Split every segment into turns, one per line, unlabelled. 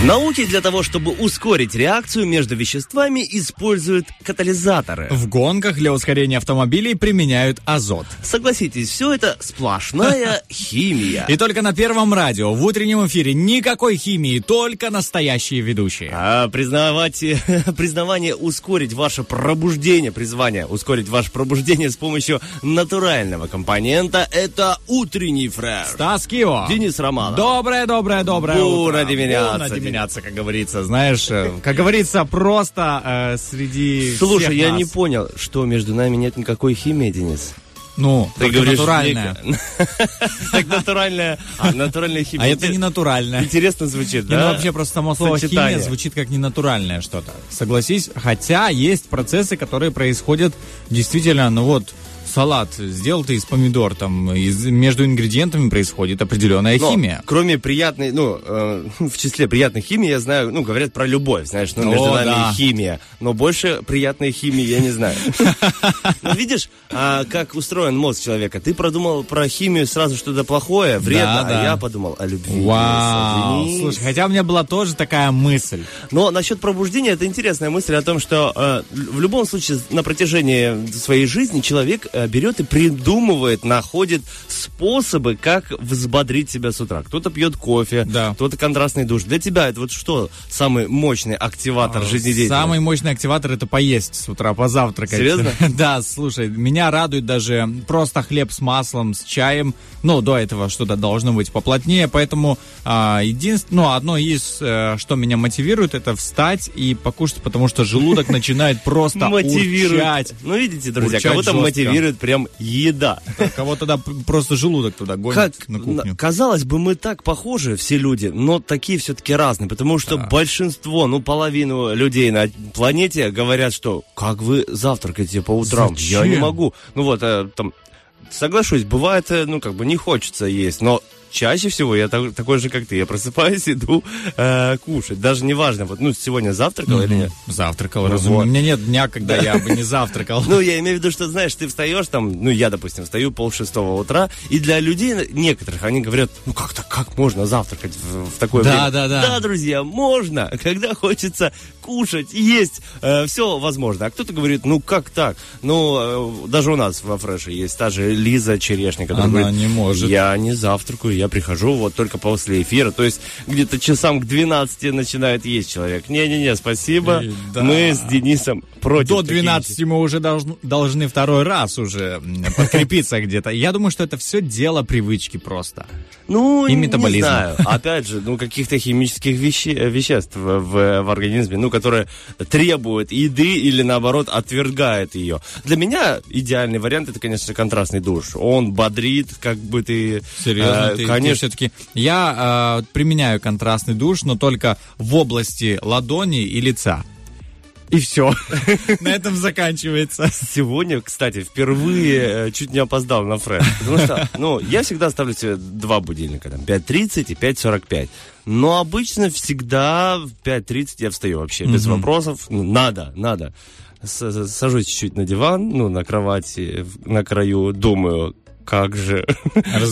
В науке для того, чтобы ускорить реакцию между веществами, используют катализаторы.
В гонках для ускорения автомобилей применяют азот.
Согласитесь, все это сплошная химия.
И только на первом радио в утреннем эфире никакой химии, только настоящие ведущие.
А признавать, признавание ускорить ваше пробуждение, призвание ускорить ваше пробуждение с помощью натурального компонента – это утренний фреш.
Стас Кио.
Денис Романов.
Доброе, доброе, доброе
Бура
утро. Бура Деминяца, как говорится, знаешь, э, как говорится, просто э, среди
Слушай, я
нас.
не понял, что между нами нет никакой химии, Денис.
Ну, только натуральная.
нека- Так натуральная, а, натуральная химия.
А это не натуральная.
Интересно звучит,
ну,
да?
вообще просто само слово химия звучит как ненатуральное что-то. Согласись, хотя есть процессы, которые происходят действительно, ну вот, салат сделал ты из помидор, там, из, между ингредиентами происходит определенная
Но,
химия.
Кроме приятной, ну, э, в числе приятной химии, я знаю, ну, говорят про любовь, знаешь, ну, между
О,
нами
да.
химия. Но больше приятной химии я не знаю. Ну, видишь, а, как устроен мозг человека. Ты продумал про химию сразу что-то плохое, вредно, а я подумал о любви.
Вау, слушай, хотя у меня была тоже такая мысль.
Но насчет пробуждения, это интересная мысль о том, что э, в любом случае на протяжении своей жизни человек э, берет и придумывает, находит способы, как взбодрить себя с утра. Кто-то пьет кофе,
Да.
кто-то контрастный душ. Для тебя это вот что самый мощный активатор жизнедеятельности?
Самый мощный активатор это поесть с утра, позавтракать.
Серьезно?
Да, слушай, меня радует даже просто хлеб с маслом, с чаем. Ну, до этого что-то должно быть поплотнее, поэтому а, единственное, ну, одно из, э, что меня мотивирует, это встать и покушать, потому что желудок начинает просто
мотивирует.
урчать.
Ну, видите, друзья, кого-то
жестко.
Мотивирует прям еда.
Кого тогда просто желудок туда гонит
Как,
на кухню.
казалось бы, мы так похожи, все люди, но такие все-таки разные, потому что большинство, ну, половину людей на планете говорят, что как вы завтракаете по утрам? Я не
Зачем?
могу. Ну вот, э, там, соглашусь, бывает, э, ну, как бы не хочется есть, но чаще всего я так- такой же, как ты. Я просыпаюсь, иду э, кушать. Даже неважно, вот, ну, сегодня завтракал или нет.
Завтракал,
Ну
разумеется.
вот.
У меня нет дня, когда я бы не завтракал.
Ну, я имею в виду, что, знаешь, ты встаешь там, ну, я, допустим, встаю пол шестого утра, и для людей некоторых, они говорят, ну, как так, как можно завтракать в, в такое
Да,
время?
да, да.
Да, друзья, можно, когда хочется кушать, есть, все возможно. А кто-то говорит, ну, как так? Ну, э, даже у нас во Фреше есть та же Лиза Черешня, которая
Она
говорит,
не может.
я не завтракаю, я прихожу вот только после эфира, то есть где-то часам к 12 начинает есть человек. Не-не-не, спасибо,
И да.
мы с Денисом против.
До
таких
12 мы уже должны, должны второй раз уже подкрепиться где-то. Я думаю, что это все дело привычки просто.
Ну,
И
не
метаболизма.
знаю. Опять же, ну, каких-то химических веще- э, веществ в, в- в организме, ну, которые требуют еды или, наоборот, отвергают ее. Для меня идеальный вариант, это, конечно, контрастный душ. Он бодрит, как бы ты...
Серьезно,
э,
ты,
конечно.
все-таки. Я э, применяю контрастный душ, но только в области ладони и лица. И все. На этом заканчивается.
Сегодня, кстати, впервые э, чуть не опоздал на фреш. Потому что, ну, я всегда ставлю себе два будильника, там, 5.30 и 5.45. Но обычно всегда в 5.30 я встаю вообще, без вопросов. Ну, надо, надо. Сажусь чуть-чуть на диван, ну, на кровати, в- на краю, думаю, как же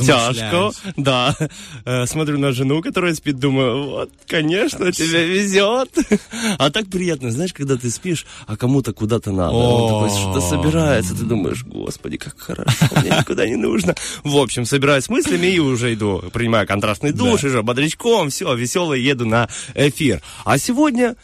тяжко. Да. Э, Смотрю на жену, которая спит, думаю, вот, конечно, тебе везет. А так приятно, знаешь, когда ты спишь, а кому-то куда-то надо. Он такой что-то собирается, ты думаешь, господи, как хорошо, мне никуда не нужно. В общем, собираюсь с мыслями и уже иду, принимаю контрастный душ, уже бодрячком, все, веселый, еду на эфир. А сегодня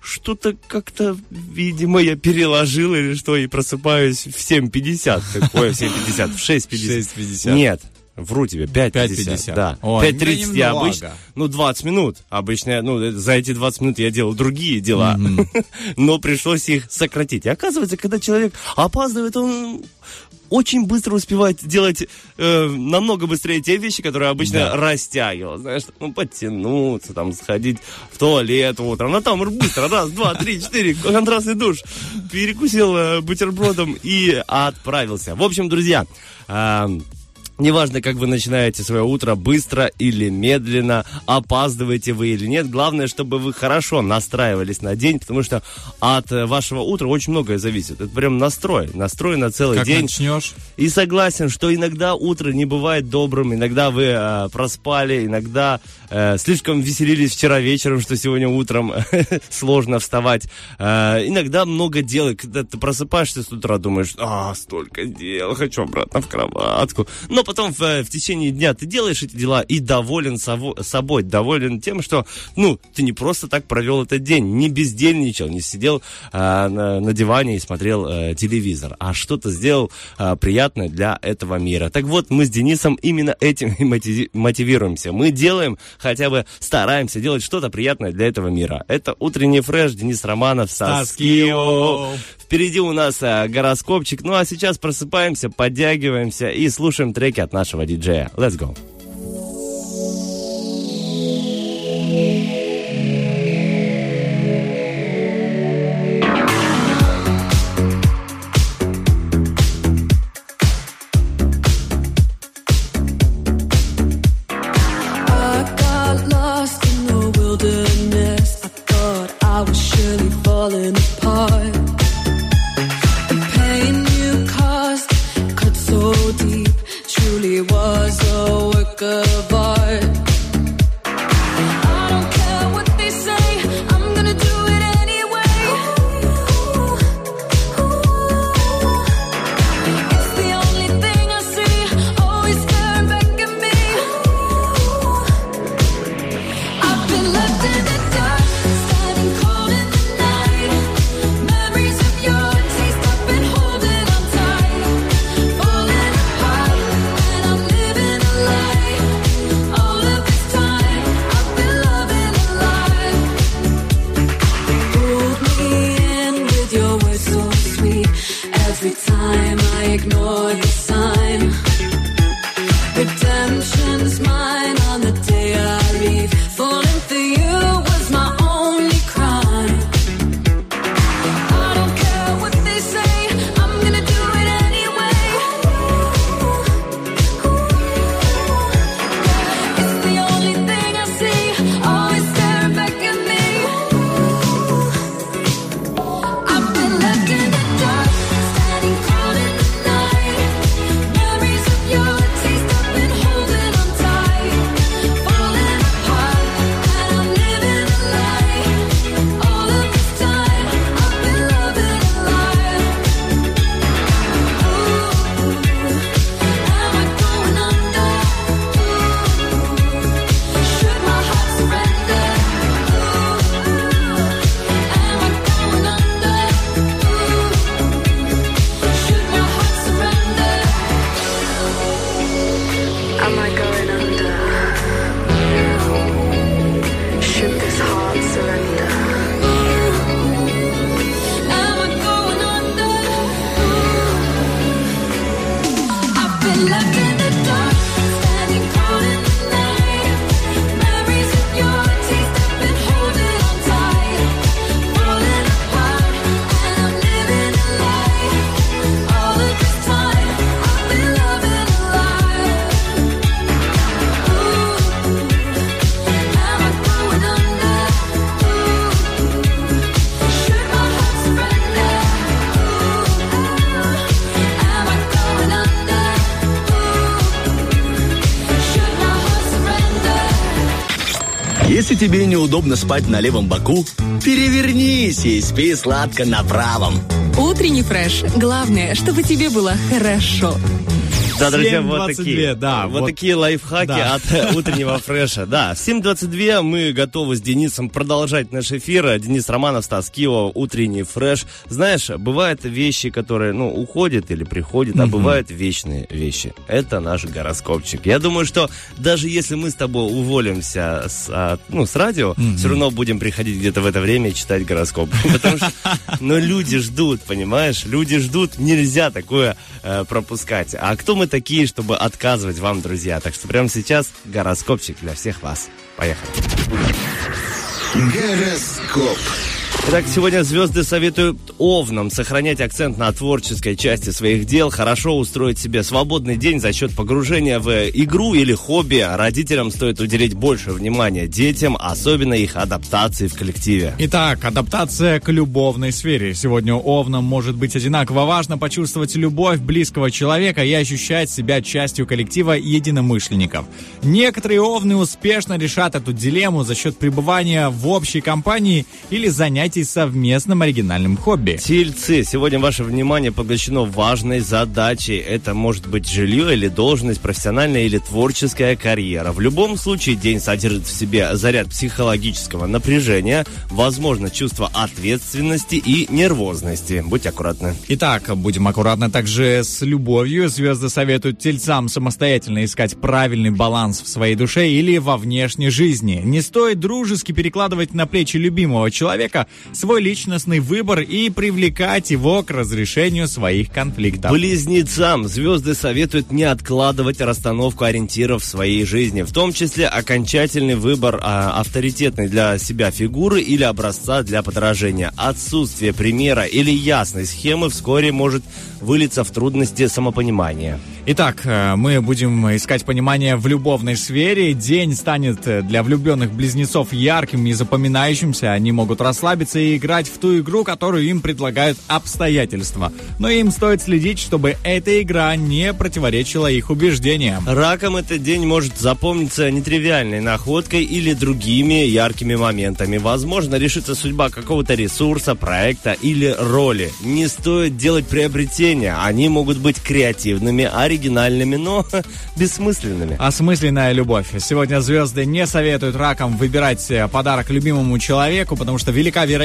что-то как-то, видимо, я переложил или что, и просыпаюсь в 7.50. Какое в 7.50? В 6.50.
6:50.
Нет,
Вру тебе, 5.50.
5.50.
Да.
Ой,
5.30 я
немного.
обычно, ну, 20 минут. Обычно, ну, за эти 20 минут я делал другие дела. Но пришлось их сократить. И оказывается, когда человек опаздывает, он очень быстро успевает делать э, намного быстрее те вещи, которые обычно
Да.
растягивал. Знаешь, ну, подтянуться, там, сходить в туалет утром. Ну, там быстро, раз, два, три, четыре, контрастный душ. Перекусил э, бутербродом и отправился. В общем, друзья, э, Неважно, как вы начинаете свое утро, быстро или медленно, опаздываете вы или нет. Главное, чтобы вы хорошо настраивались на день, потому что от э, вашего утра очень многое зависит. Это прям настрой, настрой на целый
Как
день.
начнешь?
И согласен, что иногда утро не бывает добрым, иногда вы э, проспали, иногда э, слишком веселились вчера вечером, что сегодня утром сложно вставать. Э, иногда много дел, когда ты просыпаешься с утра, думаешь, а, столько дел, хочу обратно в кроватку. Но потом в, э, в течение дня ты делаешь эти дела и доволен сово- собой, доволен тем, что, ну, ты не просто так провел этот день, не бездельничал, не сидел э, на, на диване и смотрел э, телевизор, а что-то сделал э, приятное для этого мира. Так вот, мы с Денисом именно этим и мотиви- мотивируемся. Мы делаем, хотя бы стараемся делать что-то приятное для этого мира. Это утренний фреш, Денис Романов, Стас Кио. Впереди у нас э, гороскопчик. Ну а сейчас просыпаемся, подтягиваемся и слушаем треки от нашего диджея. Let's go.
Тебе неудобно спать на левом боку, перевернись и спи сладко на правом.
Утренний фреш. Главное, чтобы тебе было хорошо.
Да, друзья, вот
7:22,
такие,
да,
вот,
вот.
такие лайфхаки
Да.
от утреннего фреша. Да, в 7.22 мы готовы с Денисом продолжать наш эфир. Денис Романов, Стас Кио, утренний фреш. Знаешь, бывают вещи, которые, ну, уходят или приходят, а бывают вечные вещи. Это наш гороскопчик. Я думаю, что даже если мы с тобой уволимся с, а, ну, с радио, все равно будем приходить где-то в это время и читать гороскоп. Потому что, ну, люди ждут, понимаешь? Люди ждут, нельзя такое э, пропускать. А кто мы такие, чтобы отказывать вам, друзья? Так что прямо сейчас гороскопчик для всех вас. Поехали.
Гороскоп.
Итак, сегодня звезды советуют овнам сохранять акцент на творческой части своих дел, хорошо устроить себе свободный день за счет погружения в игру или хобби. Родителям стоит уделить больше внимания детям, особенно их адаптации в коллективе.
Итак, адаптация к любовной сфере. Сегодня овнам может быть одинаково важно почувствовать любовь близкого человека и ощущать себя частью коллектива единомышленников. Некоторые овны успешно решат эту дилемму за счет пребывания в общей компании или занятий совместным оригинальным хобби.
Тельцы, сегодня ваше внимание поглощено важной задачей. Это может быть жилье или должность, профессиональная или творческая карьера. В любом случае день содержит в себе заряд психологического напряжения, возможно, чувство ответственности и нервозности. Будьте аккуратны.
Итак, будем аккуратны также с любовью. Звезды советуют тельцам самостоятельно искать правильный баланс в своей душе или во внешней жизни. Не стоит дружески перекладывать на плечи любимого человека свой личностный выбор и привлекать его к разрешению своих конфликтов.
Близнецам звезды советуют не откладывать расстановку ориентиров в своей жизни, в том числе окончательный выбор а, авторитетной для себя фигуры или образца для подражения. Отсутствие примера или ясной схемы вскоре может вылиться в трудности самопонимания.
Итак, э, мы будем искать понимание в любовной сфере. День станет для влюбленных близнецов ярким и запоминающимся. Они могут расслабиться и играть в ту игру, которую им предлагают обстоятельства. Но им стоит следить, чтобы эта игра не противоречила их убеждениям.
Раком этот день может запомниться нетривиальной находкой или другими яркими моментами. Возможно, решится судьба какого-то ресурса, проекта или роли. Не стоит делать приобретения. Они могут быть креативными, оригинальными, но бессмысленными.
Осмысленная любовь. Сегодня звезды не советуют ракам выбирать э, подарок любимому человеку, потому что велика вероятность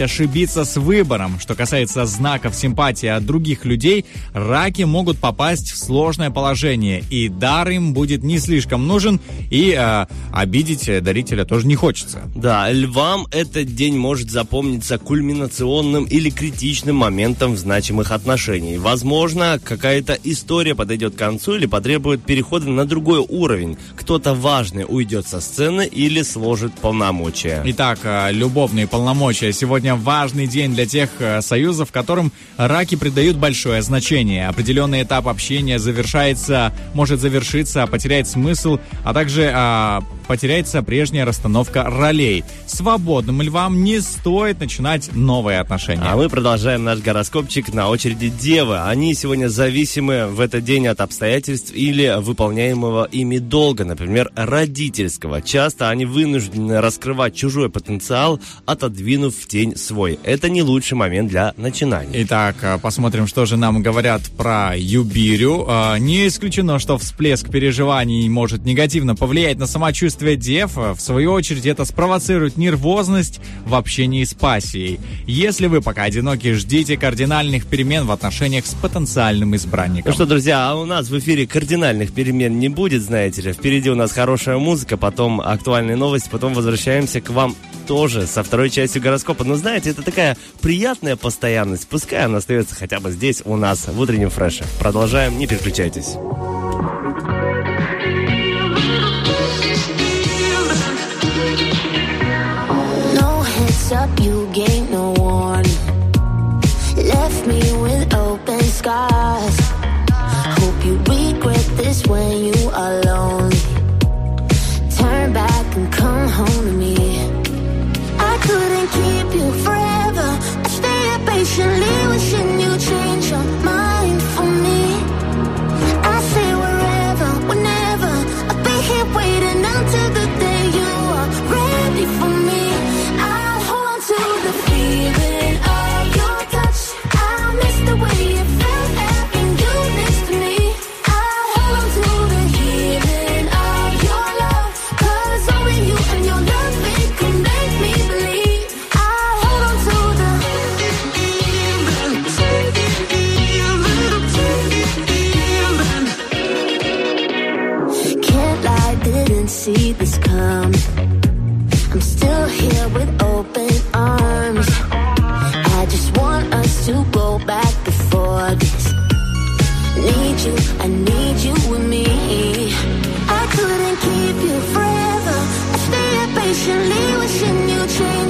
ошибиться с выбором. Что касается знаков симпатии от других людей, раки могут попасть в сложное положение, и дар им будет не слишком нужен, и э, обидеть э, дарителя тоже не хочется.
Да, львам этот день может запомниться кульминационным или критичным моментом в значимых отношениях. Возможно, какая-то история подойдет к концу или потребует перехода на другой уровень. Кто-то важный уйдет со сцены или сложит полномочия.
Итак, э, любовные полномочия. Сегодня важный день для тех э, союзов, которым раки придают большое значение. Определенный этап общения завершается, может завершиться, потеряет смысл, а также а, потеряется прежняя расстановка ролей. Свободным львам не стоит начинать новые отношения.
А мы продолжаем наш гороскопчик на очереди Девы. Они сегодня зависимы в этот день от обстоятельств или выполняемого ими долга, например, родительского. Часто они вынуждены раскрывать чужой потенциал, отодвинув в тень свой. Это не лучший момент для начинания.
Итак, э, посмотрим, что же нам говорят про Юбирю. Э, Не исключено, что всплеск переживаний может негативно повлиять на самочувствие дев. Э, В свою очередь, это спровоцирует нервозность в общении с пассией. Если вы пока одиноки, ждите кардинальных перемен в отношениях с потенциальным избранником.
Ну что, друзья, а у нас в эфире кардинальных перемен не будет, знаете ли. Впереди у нас хорошая музыка, потом актуальные новости, потом возвращаемся к вам тоже со второй частью гороскопа. Но знаете, это такая приятная постоянность. Пускай она остается хотя бы здесь у нас в утреннем фреше. Продолжаем, не переключайтесь.
Up, you gave no warning. Left me with open scars. Hope you regret this when you are lonely. Turn back and come home open arms. I just want us to go back before this. Need you, I need you with me. I couldn't keep you forever. I stay here patiently, wishing you change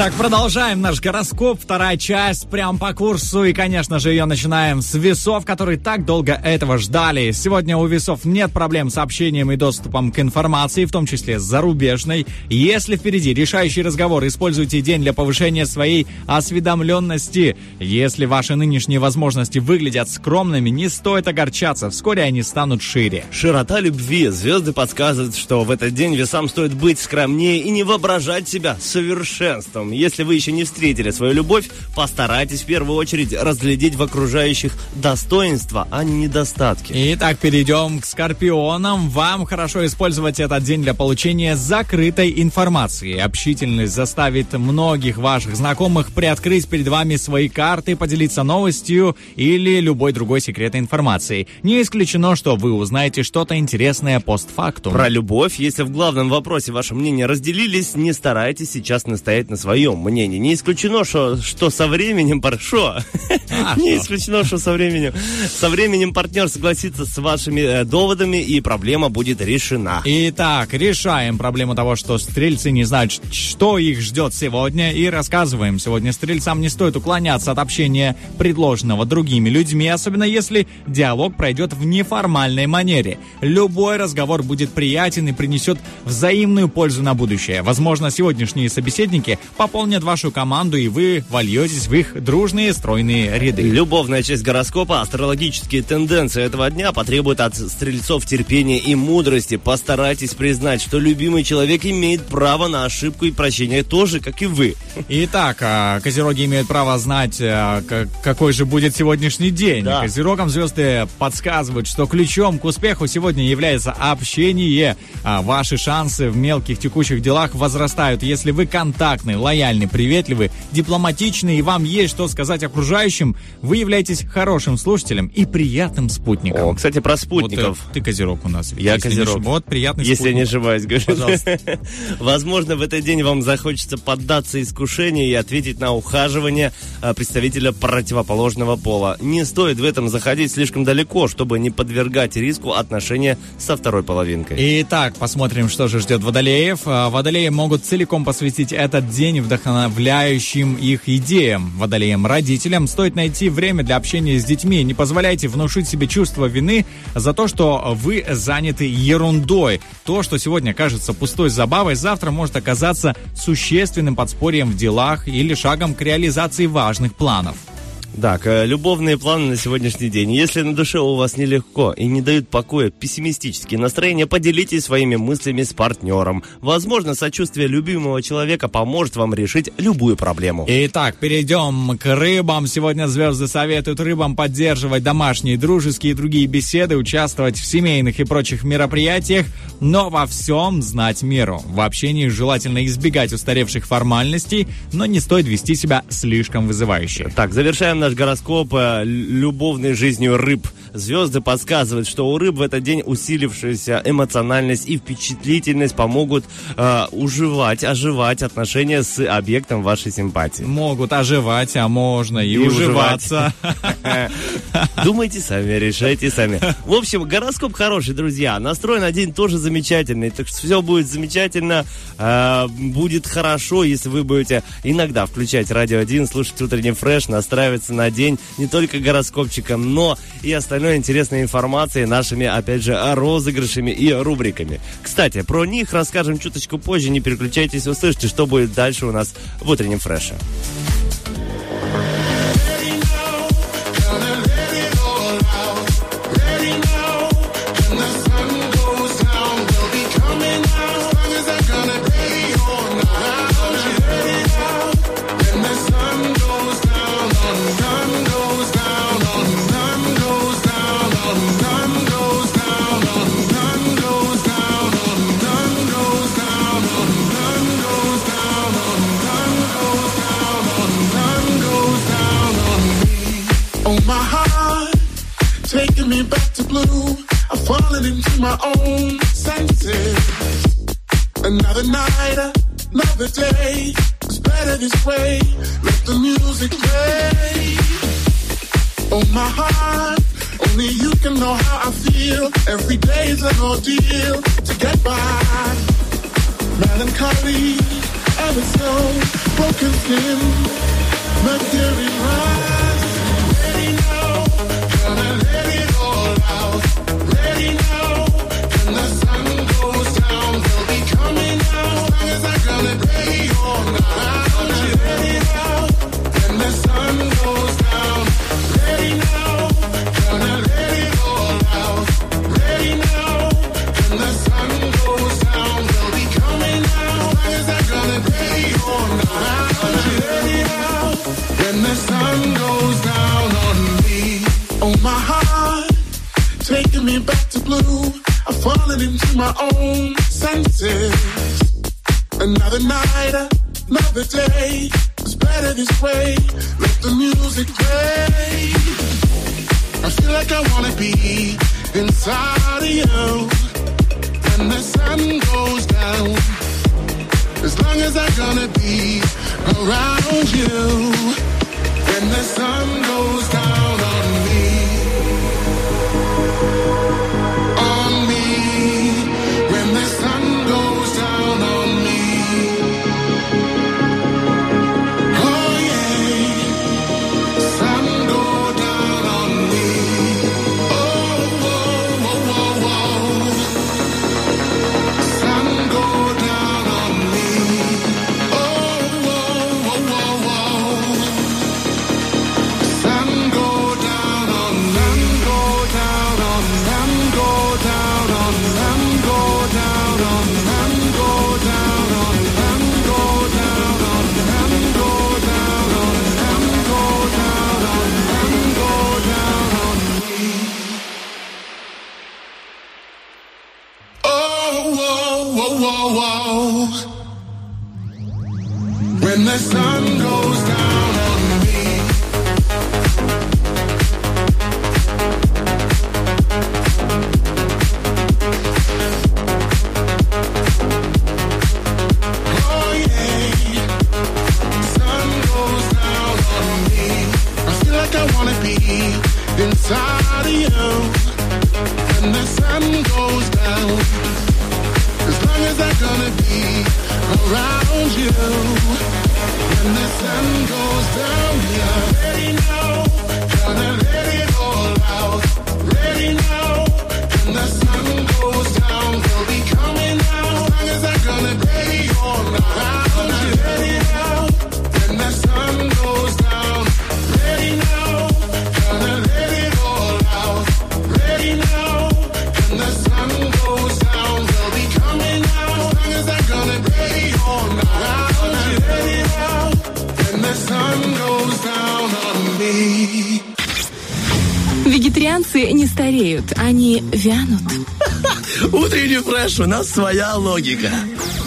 Итак, продолжаем наш гороскоп, вторая часть, прям по курсу. И, конечно же, ее начинаем с весов, которые так долго этого ждали. Сегодня у весов нет проблем с общением и доступом к информации, в том числе зарубежной. Если впереди решающий разговор, используйте день для повышения своей осведомленности. Если ваши нынешние возможности выглядят скромными, не стоит огорчаться, вскоре они станут шире.
Широта любви. Звезды подсказывают, что в этот день весам стоит быть скромнее и не воображать себя совершенством. Если вы еще не встретили свою любовь, постарайтесь в первую очередь разглядеть в окружающих достоинства, а не недостатки.
Итак, перейдем к скорпионам. Вам хорошо использовать этот день для получения закрытой информации. Общительность заставит многих ваших знакомых приоткрыть перед вами свои карты, поделиться новостью или любой другой секретной информацией. Не исключено, что вы узнаете что-то интересное постфактум.
Про любовь, если в главном вопросе ваши мнения разделились, не старайтесь сейчас настоять на своем мнении. Не исключено, что, что со временем... пар- Шо?
А,
Не
что?
исключено, что со временем, со временем партнер согласится с вашими э, доводами, и проблема будет решена.
Итак, решаем проблему того, что стрельцы не знают, что их ждет сегодня, и рассказываем. Сегодня стрельцам не стоит уклоняться от общения, предложенного другими людьми, особенно если диалог пройдет в неформальной манере. Любой разговор будет приятен и принесет взаимную пользу на будущее. Возможно, сегодняшние собеседники пополнят вашу команду, и вы вольетесь в их дружные стройные ряды.
Любовная часть гороскопа, астрологические тенденции этого дня потребуют от стрельцов терпения и мудрости. Постарайтесь признать, что любимый человек имеет право на ошибку и прощение тоже, как и вы.
Итак, а, козероги имеют право знать, а, какой же будет сегодняшний день.
Да.
Козерогам звезды подсказывают, что ключом к успеху сегодня является общение. А Ваши шансы в мелких текущих делах возрастают, если вы контактны, лояльны, приветливы, дипломатичны и вам есть что сказать окружающим, вы являетесь хорошим слушателем и приятным спутником.
О, кстати, про
Вот, э,
спутников.
ты козерог у нас.
Я
если не
козерог.
ошибаюсь. Вот, приятный
Если я не
спутник.
ошибаюсь, говорю.
Пожалуйста.
Возможно, в этот день вам захочется поддаться искушению и ответить на ухаживание а, представителя противоположного пола. Не стоит в этом заходить слишком далеко, чтобы не подвергать риску отношения со второй половинкой.
Итак, посмотрим, что же ждет водолеев. А, Водолеи могут целиком посвятить этот день вдохновляющим их идеям. Водолеям-родителям стоит найти время для общения с детьми. Не позволяйте внушить себе чувство вины за то, что вы заняты ерундой. То, что сегодня кажется пустой забавой, завтра может оказаться существенным подспорьем в делах или шагом к реализации важных планов.
Так, э, любовные планы на сегодняшний день. Если на душе у вас нелегко и не дают покоя пессимистические настроения, поделитесь своими мыслями с партнером. Возможно, сочувствие любимого человека поможет вам решить любую проблему.
Итак, перейдем к рыбам. Сегодня звезды советуют рыбам поддерживать домашние, дружеские и другие беседы, участвовать в семейных и прочих мероприятиях, но во всем знать меру. В общении желательно избегать устаревших формальностей, но не стоит вести себя слишком вызывающе.
Так, завершаем наш гороскоп э, любовной жизнью рыб. Звезды подсказывают, что у рыб в этот день усилившаяся эмоциональность и впечатлительность помогут э, уживать, оживать отношения с объектом вашей симпатии.
Могут оживать, а можно и,
И
уживаться.
Думайте сами, решайте сами. В общем, гороскоп хороший, друзья. Настрой на день тоже замечательный. Так что все будет замечательно. э, будет хорошо, если вы будете иногда включать радио 1, слушать утренний фреш, настраиваться на день не только гороскопчиком, но и остальной интересной информацией, нашими, опять же, розыгрышами и рубриками. Кстати, про них расскажем чуточку позже. Не переключайтесь, услышите, что будет дальше у нас в утреннем фреше.
Taking me back to blue. I've fallen into my own senses. Another night, another day. It's better this way. Let the music play. Oh, my heart, only you can know how I feel. Every day is an ordeal to get by. Melancholy, ever so broken skin. Mercury rise. Latina. Taking me back to blue. I've fallen into my own senses. Another night, another day. It's better this way. Let the music play. I feel like I wanna be inside of you. When the sun goes down. As long as I'm gonna be around you. When the sun goes down inside of you when the sun goes down. As long as I'm gonna be around you when the sun goes down. Yeah,
вегетарианцы не стареют, они вянут.
Утренний фреш, у нас своя логика.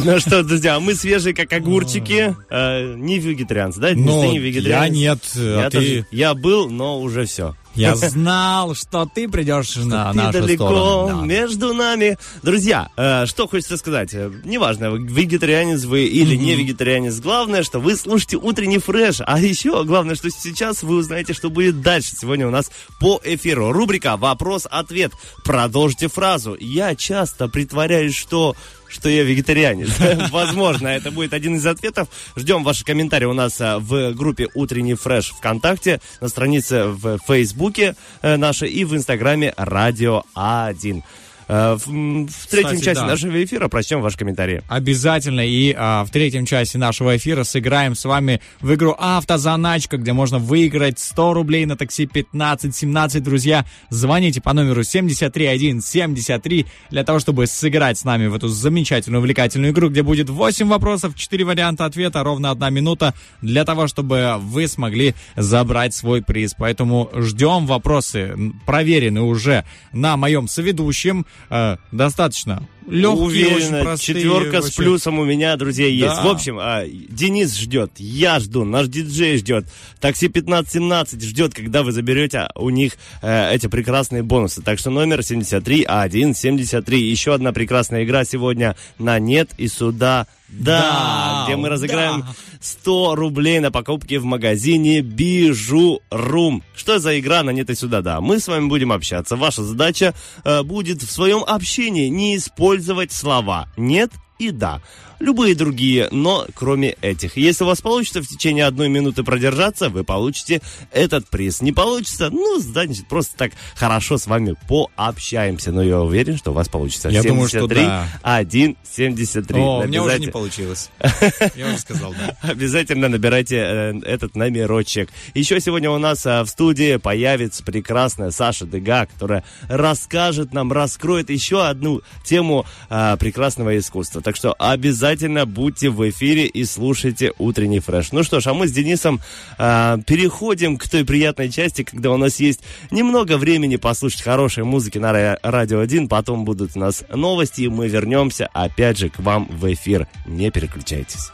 Ну что, друзья, мы свежие, как огурчики. Э, не вегетарианцы, да?
Ну,
Ты не
я
вегетарианец?
нет, а
Я,
ты-
тоже- я был, но уже все.
Я знал, что ты придешь на
Ты
нашу
далеко
сторону. да.
между нами. Друзья, э, что хочется сказать. Э, Неважно, вегетарианец вы или не вегетарианец. Главное, что вы слушаете утренний фреш. А еще главное, что сейчас вы узнаете, что будет дальше. Сегодня у нас по эфиру. Рубрика «Вопрос-ответ». Продолжите фразу. Я часто притворяюсь, что что я вегетарианец. Возможно, это будет один из ответов. Ждем ваши комментарии у нас а, в группе «Утренний фреш» ВКонтакте, на странице в Фейсбуке э, нашей и в Инстаграме «Радио А1». Э, В, в третьем
Кстати,
части
да.
нашего эфира прочтем ваши комментарии.
Обязательно. И а, в третьем часе нашего эфира сыграем с вами в игру «Автозаначка», где можно выиграть 100 рублей на такси 15-17. Друзья, звоните по номеру 73173 для того, чтобы сыграть с нами в эту замечательную, увлекательную игру, где будет 8 вопросов, 4 варианта ответа, ровно одна минута для того, чтобы вы смогли забрать свой приз. Поэтому ждем вопросы, проверены уже на моем соведущем. Э, достаточно легкие, очень
Уверенно,
простые.
четверка с
вообще.
плюсом у меня, друзья, есть.
Да.
В общем, а, Денис ждет, я жду, наш диджей ждет, такси 1517 ждет, когда вы заберете у них э, эти прекрасные бонусы. Так что номер 73 173. Еще одна прекрасная игра сегодня на нет и сюда. Да,
Да,
где мы разыграем
да.
100 рублей на покупки в магазине Бижу Рум. Что за игра на нет и сюда? Да, мы с вами будем общаться. Ваша задача э, будет в своем общении не использовать слова нет и да. Любые другие, но кроме этих. Если у вас получится в течение одной минуты продержаться, вы получите этот приз. Не получится, ну, значит, просто так хорошо с вами пообщаемся. Но я уверен, что у вас получится.
Я думаю, что
73,
да.
1, 73.
О, у меня уже не получилось. Я уже сказал, да.
Обязательно набирайте э, этот номерочек. Еще сегодня у нас э, в студии появится прекрасная Саша Дега, которая расскажет нам, раскроет еще одну тему э, прекрасного искусства. Так что обязательно будьте в эфире и слушайте утренний фреш. Ну что ж, а мы с Денисом э, переходим к той приятной части, когда у нас есть немного времени послушать хорошей музыки на Ра- Радио 1. Потом будут у нас новости, и мы вернемся опять же к вам в эфир. Не переключайтесь.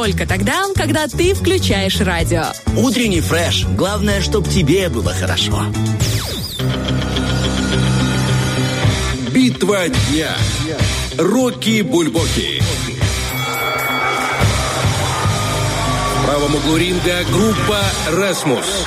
Только тогда, когда ты включаешь радио.
Утренний фреш. Главное, чтоб тебе было хорошо.
Битва дня. Рокки Бульбоки. В правом углу ринга группа «Расмус».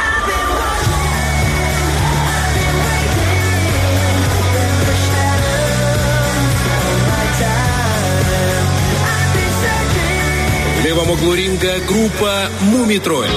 Левом углу ринга группа «Мумитроль».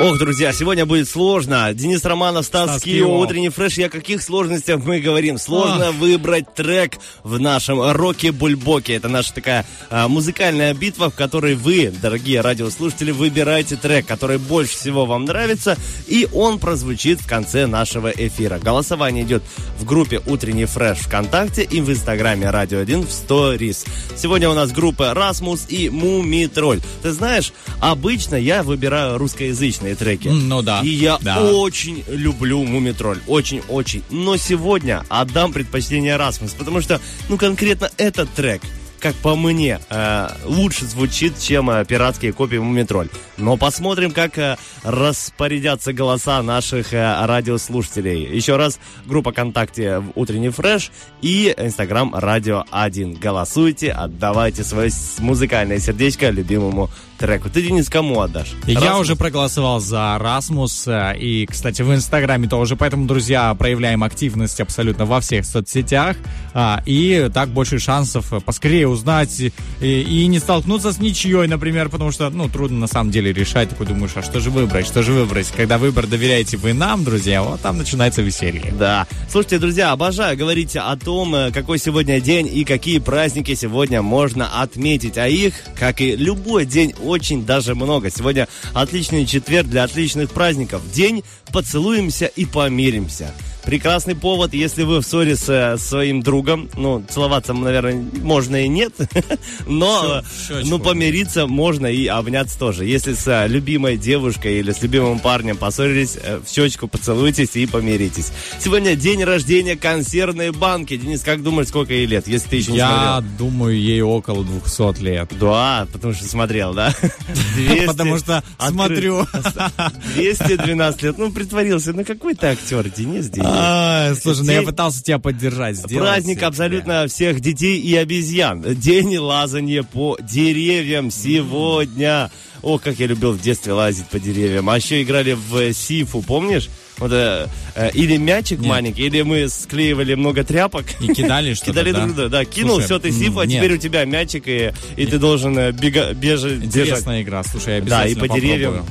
Ох, друзья, сегодня будет сложно. Денис Романов, Стас
Стас
Кио, утренний фреш. И о каких сложностях мы говорим? Сложно выбрать трек в нашем роке Бульбоке. Это наша такая а, музыкальная битва, в которой вы, дорогие радиослушатели, выбираете трек, который больше всего вам нравится, и он прозвучит в конце нашего эфира. Голосование идет в группе Утренний фреш ВКонтакте и в Инстаграме Радио 1 в Stories. Сегодня у нас группа Расмус и Мумитроль. Ты знаешь, обычно я выбираю русскоязычные треки.
Ну да,
И я
да.
очень люблю Мумитроль. Очень-очень. Но сегодня отдам предпочтение Расмус, потому что, ну, конкретно этот трек как по мне, э, лучше звучит, чем э, пиратские копии Мумитроль. Но посмотрим, как э, распорядятся голоса наших э, радиослушателей. Еще раз, группа ВКонтакте Утренний Фреш и Инстаграм Радио 1. Голосуйте, отдавайте свое музыкальное сердечко любимому треку. Ты, Денис, кому отдашь?
Я
Расмус?
уже проголосовал за Расмус. И, кстати, в Инстаграме тоже. Поэтому, друзья, проявляем активность абсолютно во всех соцсетях. а, И так больше шансов поскорее узнать и, и не столкнуться с ничьей, например, потому что, ну, трудно на самом деле решать. Такой думаешь, а что же выбрать, что же выбрать? Когда выбор доверяете вы нам, друзья, вот там начинается веселье.
Да. Слушайте, друзья, обожаю говорить о том, э, какой сегодня день и какие праздники сегодня можно отметить. А их, как и любой день, очень даже много. Сегодня отличный четверг для отличных праздников. День поцелуемся и помиримся. Прекрасный повод, если вы в ссоре с своим другом. Ну, целоваться, наверное, можно и нет. Но, э, ну, помириться можно и обняться тоже. Если с э, любимой девушкой или с любимым парнем поссорились, э, в щечку поцелуйтесь и помиритесь. Сегодня день рождения консервной банки. Денис, как думаешь, сколько ей лет, если ты еще не
Я
смотрел?
думаю, ей около 200 лет.
Да, потому что смотрел, да? 200
Потому что смотрю.
212 лет. Ну, притворился. Ну, какой ты актер, Денис, Денис.
А, Слушай, ну я пытался тебя поддержать. сделать
Праздник абсолютно всех детей и обезьян. День лазания по деревьям сегодня. О, как я любил в детстве лазить по деревьям. А еще играли в Сифу, помнишь? Вот, э, э, или мячик
Нет.
маленький, или мы склеивали много тряпок.
И кидали что-то,
Кидали
да?
друг друга, да. Кинул,
Слушай,
все, ты Сифу, а теперь у тебя мячик, и, и ты должен э, бега, бежать, бежать.
Интересная игра, слушай, я
Да, и
обязательно
по деревьям.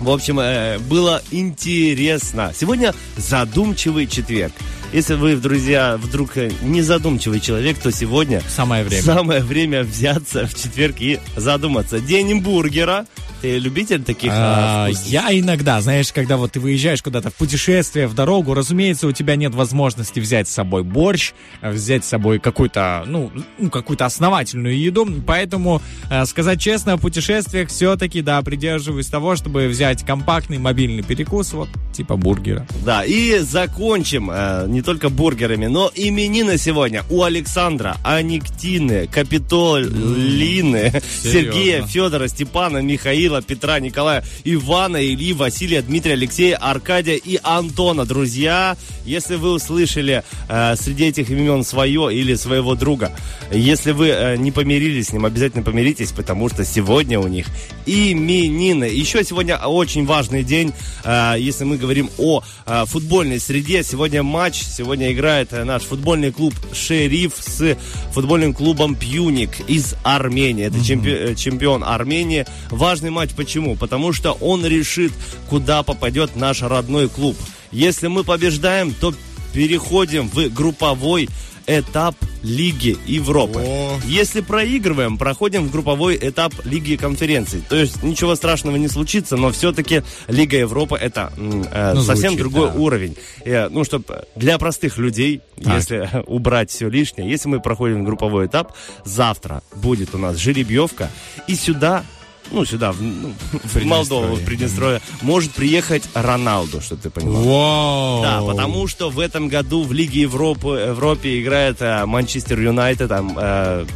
В общем, э, было интересно. Сегодня задумчивый четверг. Если вы, друзья, вдруг э, не задумчивый человек, то сегодня
Самое время.
самое время взяться в четверг и задуматься. День бургера. Ты любитель таких
А,
а,
я иногда, знаешь, когда вот ты выезжаешь куда-то в путешествие, в дорогу, разумеется, у тебя нет возможности взять с собой борщ, э, взять с собой какую-то, ну, ну, какую-то основательную еду, поэтому, э, сказать честно, о путешествиях все-таки, да, придерживаюсь того, чтобы взять компактный мобильный перекус, вот, типа бургера.
Да, и закончим э, не только бургерами, но именины сегодня у Александра, Аниктины, Капитолины, Сергея, Федора, Степана, Михаила, Петра, Николая, Ивана, Ильи, Василия, Дмитрия, Алексея, Аркадия и Антона. Друзья, если вы услышали э, среди этих имен свое или своего друга, если вы э, не помирились с ним, обязательно помиритесь, потому что сегодня у них именины. Еще сегодня очень важный день, э, если мы говорим о э, футбольной среде. Сегодня матч, сегодня играет наш футбольный клуб «Шериф» с футбольным клубом «Пьюник» из Армении. Это чемпи- э, чемпион Армении. Важный матч почему? Потому что он решит, куда попадет наш родной клуб. Если мы побеждаем, то переходим в групповой этап Лиги Европы. Если проигрываем, проходим в групповой этап Лиги конференций. То есть ничего страшного не случится, но все-таки Лига Европы это э,
Ну,
совсем
звучит,
другой
да.
уровень. Э, ну, чтобы для простых людей,
Так.
если убрать все лишнее, если мы проходим групповой этап, завтра будет у нас жеребьевка, и сюда ну, сюда, в, ну, в Молдову, в Приднестровье, может приехать Роналду, чтобы ты понимал.
Вау!
Да, потому что в этом году в Лиге Европы, Европе играет э, Манчестер Юнайтед, там э,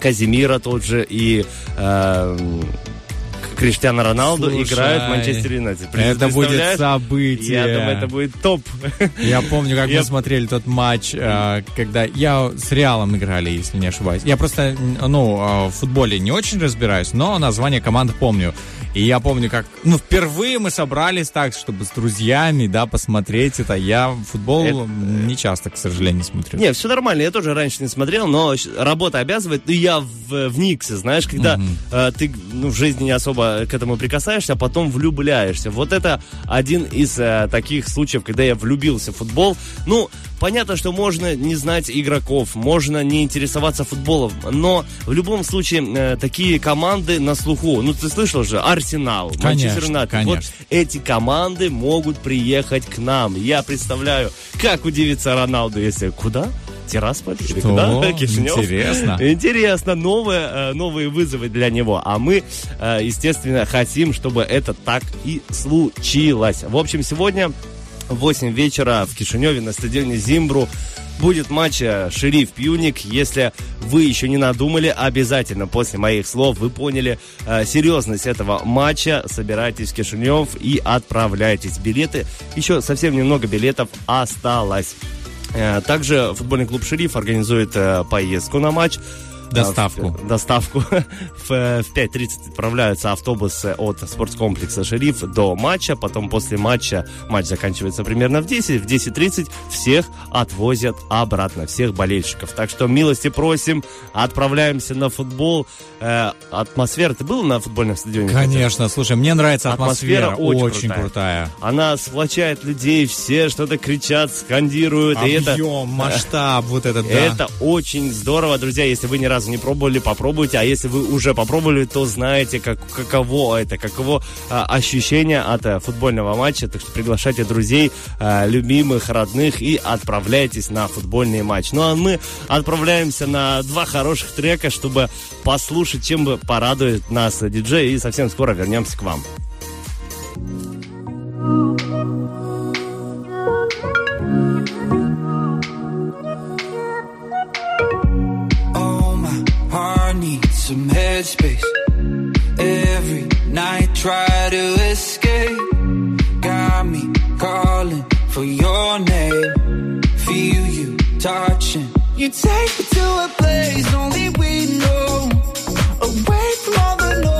Казимира тот же и э, Криштиану Роналду
Слушай,
играют в Манчестер Юнайтед.
Это будет событие.
Я думаю, это будет топ.
Я помню, как
Я-
мы смотрели тот матч, э, когда я с Реалом играли, если не ошибаюсь. Я просто, ну, э, в футболе не очень разбираюсь, но название команд помню. И я помню, как, ну, впервые мы собрались так, чтобы с друзьями, да, посмотреть это. Я футбол
Это-
не часто, к сожалению, смотрю.
Не, все нормально, я тоже раньше не смотрел, но работа обязывает. Ну, я в, в Никсе, знаешь, когда э, ты ну, в жизни не особо к этому прикасаешься, а потом влюбляешься. Вот это один из э, таких случаев, когда я влюбился в футбол. Ну, понятно, что можно не знать игроков, можно не интересоваться футболом, но в любом случае э, такие команды на слуху. Ну, ты слышал же, Арсенал, Манчестер Юнайтед. Вот эти команды могут приехать к нам. Я представляю, как удивится Роналду, если куда? Тирасполь? Или куда? Кишинев?
Интересно.
Интересно, новые, э, новые вызовы для него. А мы, э, естественно, хотим, чтобы это так и случилось. В общем, сегодня в 8 вечера в Кишиневе на стадионе Зимбру будет матч э, Шериф Пьюник. Если вы еще не надумали, обязательно после моих слов вы поняли э, серьезность этого матча. Собирайтесь в Кишинев и отправляйтесь. Билеты, еще совсем немного билетов осталось. Э, Также футбольный клуб «Шериф» организует э, поездку на матч.
Доставку.
В- Доставку. В, э, в 5.30 отправляются автобусы от спорткомплекса «Шериф» до матча. Потом после матча, матч заканчивается примерно в 10. В 10.30 всех отвозят обратно, всех болельщиков. Так что милости просим, отправляемся на футбол. Э, атмосфера, ты был на футбольном стадионе?
Конечно, слушай, мне нравится атмосфера,
Атмосфера очень
очень,
крутая.
крутая.
Она сплочает людей, все что-то кричат, скандируют. и это...
Объем, масштаб, вот этот, да.
Это очень здорово, друзья. Если вы ни разу не пробовали, попробуйте. А если вы уже попробовали, то знаете, как, каково это, каково а, ощущение от а, футбольного матча. Так что приглашайте друзей, а, любимых, родных и отправляйтесь на футбольный матч. Ну а мы отправляемся на два хороших трека, чтобы послушать, чем бы порадует нас диджей. И совсем скоро вернемся к вам.
Oh, needs some headspace. Every night try to escape. Got me calling for your name. Feel you touching. You take me to a place only we know. Away from all the noise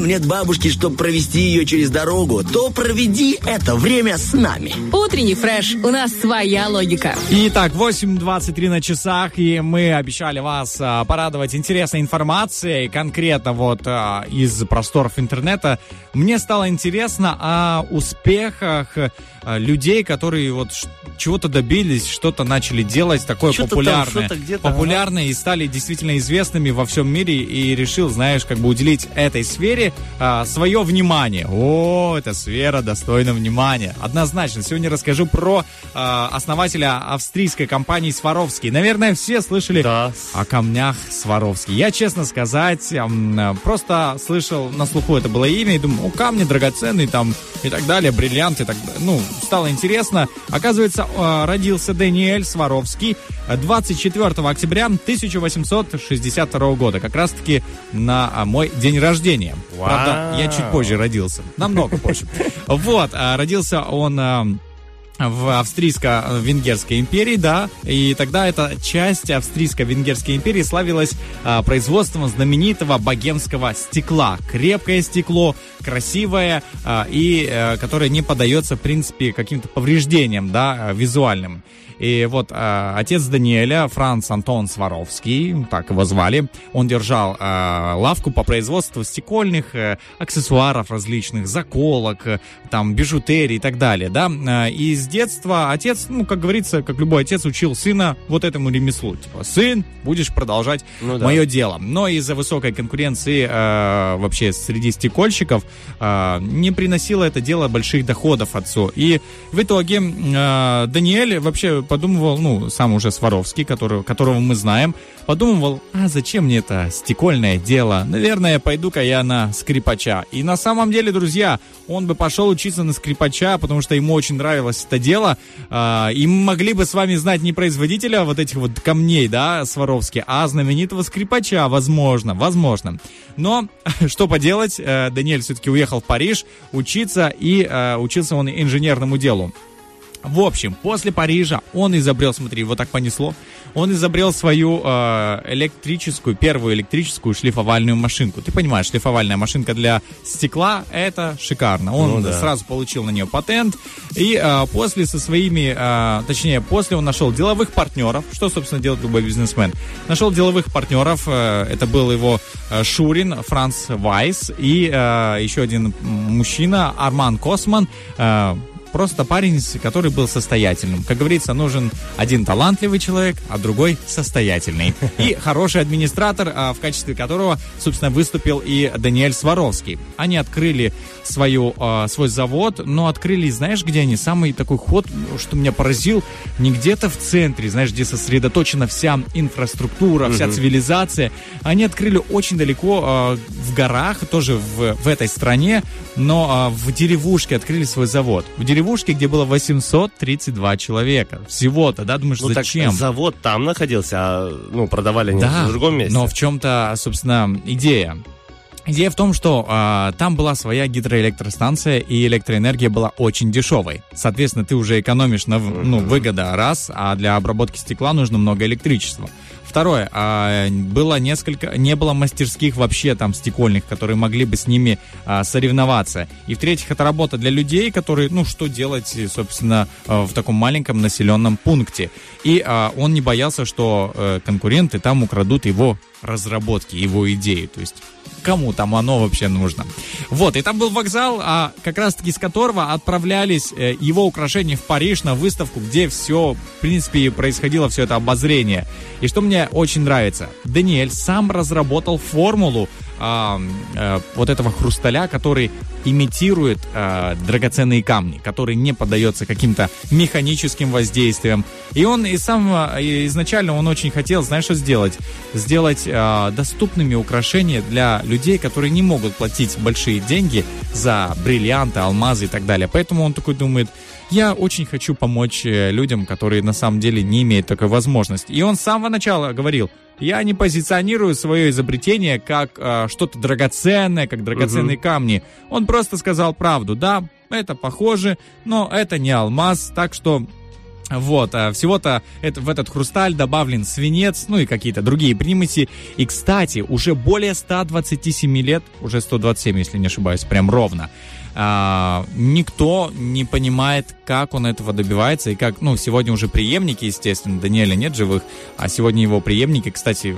рядом нет бабушки, чтобы провести ее через дорогу, то проведи это время с нами.
Утренний фреш. У нас своя логика.
Итак, 8.23 на часах, и мы обещали вас а, порадовать интересной информацией, конкретно вот а, из просторов интернета. Мне стало интересно о успехах а, людей, которые вот чего-то добились, что-то начали делать такое
Что-то там,
популярное.
что-то где-то,
популярные и стали действительно известными во всем мире, и решил, знаешь, как бы уделить этой сфере а, свое внимание. О, эта сфера достойна внимания. Однозначно. Сегодня расскажу про а, основателя австрийской компании Сваровский. Наверное, все слышали о камнях Сваровский. Я, честно сказать, просто слышал на слуху это было имя и думаю, о, камни драгоценные там и так далее, бриллианты, так. Ну, стало интересно. Оказывается, э, родился Даниэль Сваровский 24 октября 1862 года, как раз-таки на а, мой день рождения. Правда, я чуть позже родился, намного позже. Вот, а, родился он а, в австрийско-венгерской империи, да, и тогда эта часть австрийско-венгерской империи славилась а, производством знаменитого богемского стекла. Крепкое стекло, красивое, а, и а, которое не поддается, в принципе, каким-то повреждениям, да, а, визуальным. И вот а, отец Даниэля, Франц Антон Сваровский, так его звали, он держал а, лавку по производству стекольных э, аксессуаров различных, заколок, э, там, бижутерии и так далее, да. А, И с детства отец, ну, как говорится, как любой отец, учил сына вот этому ремеслу. Типа, сын, будешь продолжать
Ну да.
мое дело. Но из-за высокой конкуренции э, вообще среди стекольщиков э, не приносило это дело больших доходов отцу. И в итоге э, Даниэль вообще подумывал, ну, сам уже Сваровский, который, которого мы знаем, подумывал, а зачем мне это стекольное дело? Наверное, пойду-ка я на скрипача. И на самом деле, друзья, он бы пошел учиться на скрипача, потому что ему очень нравилось это дело. А, И могли бы с вами знать не производителя вот этих вот камней, да, Сваровски, а знаменитого скрипача, возможно, возможно. Но что поделать, э, Даниэль все-таки уехал в Париж учиться, и э, учился он инженерному делу. В общем, после Парижа он изобрел, смотри, вот так понесло, он изобрел свою э, электрическую, первую электрическую шлифовальную машинку. Ты понимаешь, шлифовальная машинка для стекла, это шикарно. Он
Ну да.
сразу получил на нее патент, и э, после со своими, э, точнее, после он нашел деловых партнеров, что, собственно, делает любой бизнесмен. Нашел деловых партнеров, э, это был его э, Шурин, Франц Вайс, и э, еще один мужчина, Арман Косман, э, Просто парень, который был состоятельным. Как говорится, нужен один талантливый человек, а другой состоятельный. И хороший администратор, а, в качестве которого, собственно, выступил и Даниэль Сваровский. Они открыли свою, а, свой завод, но открыли, знаешь, где они? Самый такой ход, что меня поразил, не где-то в центре, знаешь, где сосредоточена вся инфраструктура, вся
Мгм.
цивилизация. Они открыли очень далеко а, в горах, тоже в, в этой стране, но в деревушке открыли свой завод. В деревушке, где было 832 человека. Всего-то, да, думаешь,
Ну так
зачем?
завод там находился, а ну, продавали они
Да,
в другом месте.
но в чем-то, собственно, идея. Идея в том, что а, там была своя гидроэлектростанция, и электроэнергия была очень дешевой. Соответственно, ты уже экономишь на ну, выгода раз, а для обработки стекла нужно много электричества. Второе, а, было несколько, не было мастерских вообще там стекольных, которые могли бы с ними а, соревноваться. И в-третьих, это работа для людей, которые, ну, что делать, собственно, а, в таком маленьком населенном пункте. И а, он не боялся, что э, конкуренты там украдут его разработки, его идеи. То есть кому там оно вообще нужно. Вот, и там был вокзал, а как раз-таки с которого отправлялись э, его украшения в Париж на выставку, где все, в принципе, происходило все это обозрение. И что мне очень нравится, Даниэль сам разработал формулу а, э, вот этого хрусталя, который имитирует э, драгоценные камни, который не поддается каким-то механическим воздействиям. И он и сам э, изначально он очень хотел, знаешь, что сделать? Сделать э, доступными украшения для людей, которые не могут платить большие деньги за бриллианты, алмазы и так далее. Поэтому он такой думает, я очень хочу помочь людям, которые на самом деле не имеют такой возможности. И он с самого начала говорил, я не позиционирую свое изобретение как э, что-то драгоценное, как драгоценные камни. Он просто сказал правду. Да, это похоже, но это не алмаз, так что Вот, а всего-то это, в этот хрусталь добавлен свинец, ну и какие-то другие примеси. И, кстати, уже более 127 лет, уже 127, если не ошибаюсь, прям ровно, а, никто не понимает, как он этого добивается, и как, ну, сегодня уже преемники, естественно, Даниэля нет живых, а сегодня его преемники, кстати,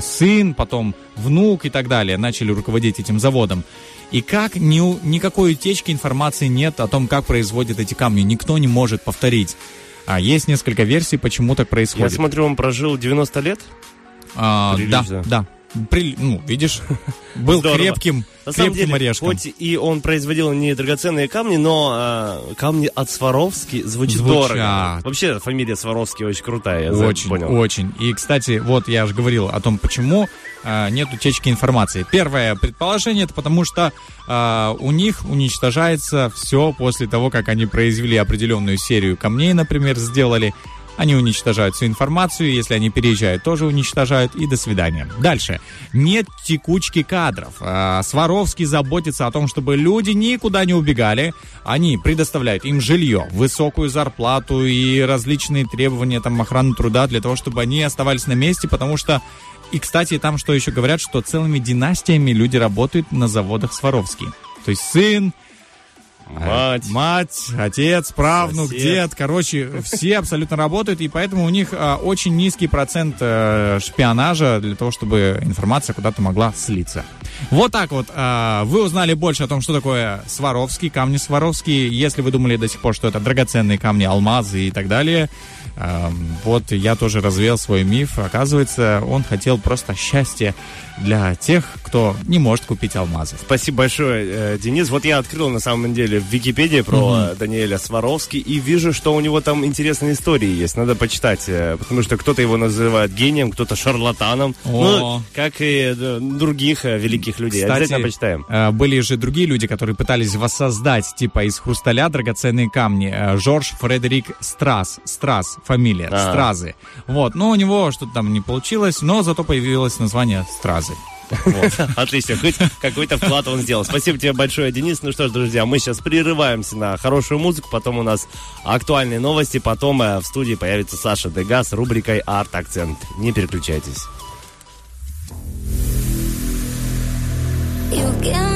сын, потом внук и так далее, начали руководить этим заводом. И как ни, никакой утечки информации нет о том, как производят эти камни, никто не может повторить. А есть несколько версий, почему так
Я
происходит.
смотрю, он прожил 90 лет.
А, да, да. При- ну, видишь, был
Здорово.
крепким,
На
крепким
деле,
орешком.
хоть и он производил не драгоценные камни, но а, камни от Сваровски звучит
Звучат.
дорого. Вообще фамилия Сваровски очень крутая, я
Очень,
понял.
очень. И, кстати, вот я же говорил о том, почему а, нет утечки информации. Первое предположение это потому, что а, у них уничтожается все после того, как они произвели определенную серию камней, например, сделали. Они уничтожают всю информацию, если они переезжают, тоже уничтожают, и до свидания. Дальше. Нет текучки кадров. А, Сваровский заботится о том, чтобы люди никуда не убегали. Они предоставляют им жилье, высокую зарплату и различные требования там, охраны труда для того, чтобы они оставались на месте, потому что и, кстати, там что еще говорят, что целыми династиями люди работают на заводах Сваровский. То есть сын,
Мать.
мать, отец, правнук,
Сосед.
дед, короче, все абсолютно работают, и поэтому у них а, очень низкий процент э, шпионажа для того, чтобы информация куда-то могла слиться. Вот так вот. а, вы узнали больше о том, что такое Сваровский, камни Сваровский. Если вы думали до сих пор, что это драгоценные камни, алмазы и так далее, а, вот я тоже развеял свой миф. Оказывается, он хотел просто счастья для тех, кто не может купить алмазы.
Спасибо большое, э, Денис. Вот я открыл на самом деле в Википедии про э, Даниэля Сваровски и вижу, что у него там интересные истории есть. Надо почитать, э, потому что кто-то его называет гением, кто-то шарлатаном.
О.
Ну, как и э, других великих людей. Обязательно почитаем.
были же другие люди, которые пытались воссоздать, типа, из хрусталя драгоценные камни. Жорж Фредерик Страс. Страс, фамилия.
А.
Стразы. Вот. Но у него что-то там не получилось, но зато появилось название Стразы. Вот.
Отлично, хоть какой-то вклад он сделал. Спасибо тебе большое, Денис. Ну что ж, друзья, мы сейчас прерываемся на хорошую музыку, потом у нас актуальные новости, потом э, в студии появится Саша Дега с рубрикой «Арт-акцент». Не переключайтесь.
You get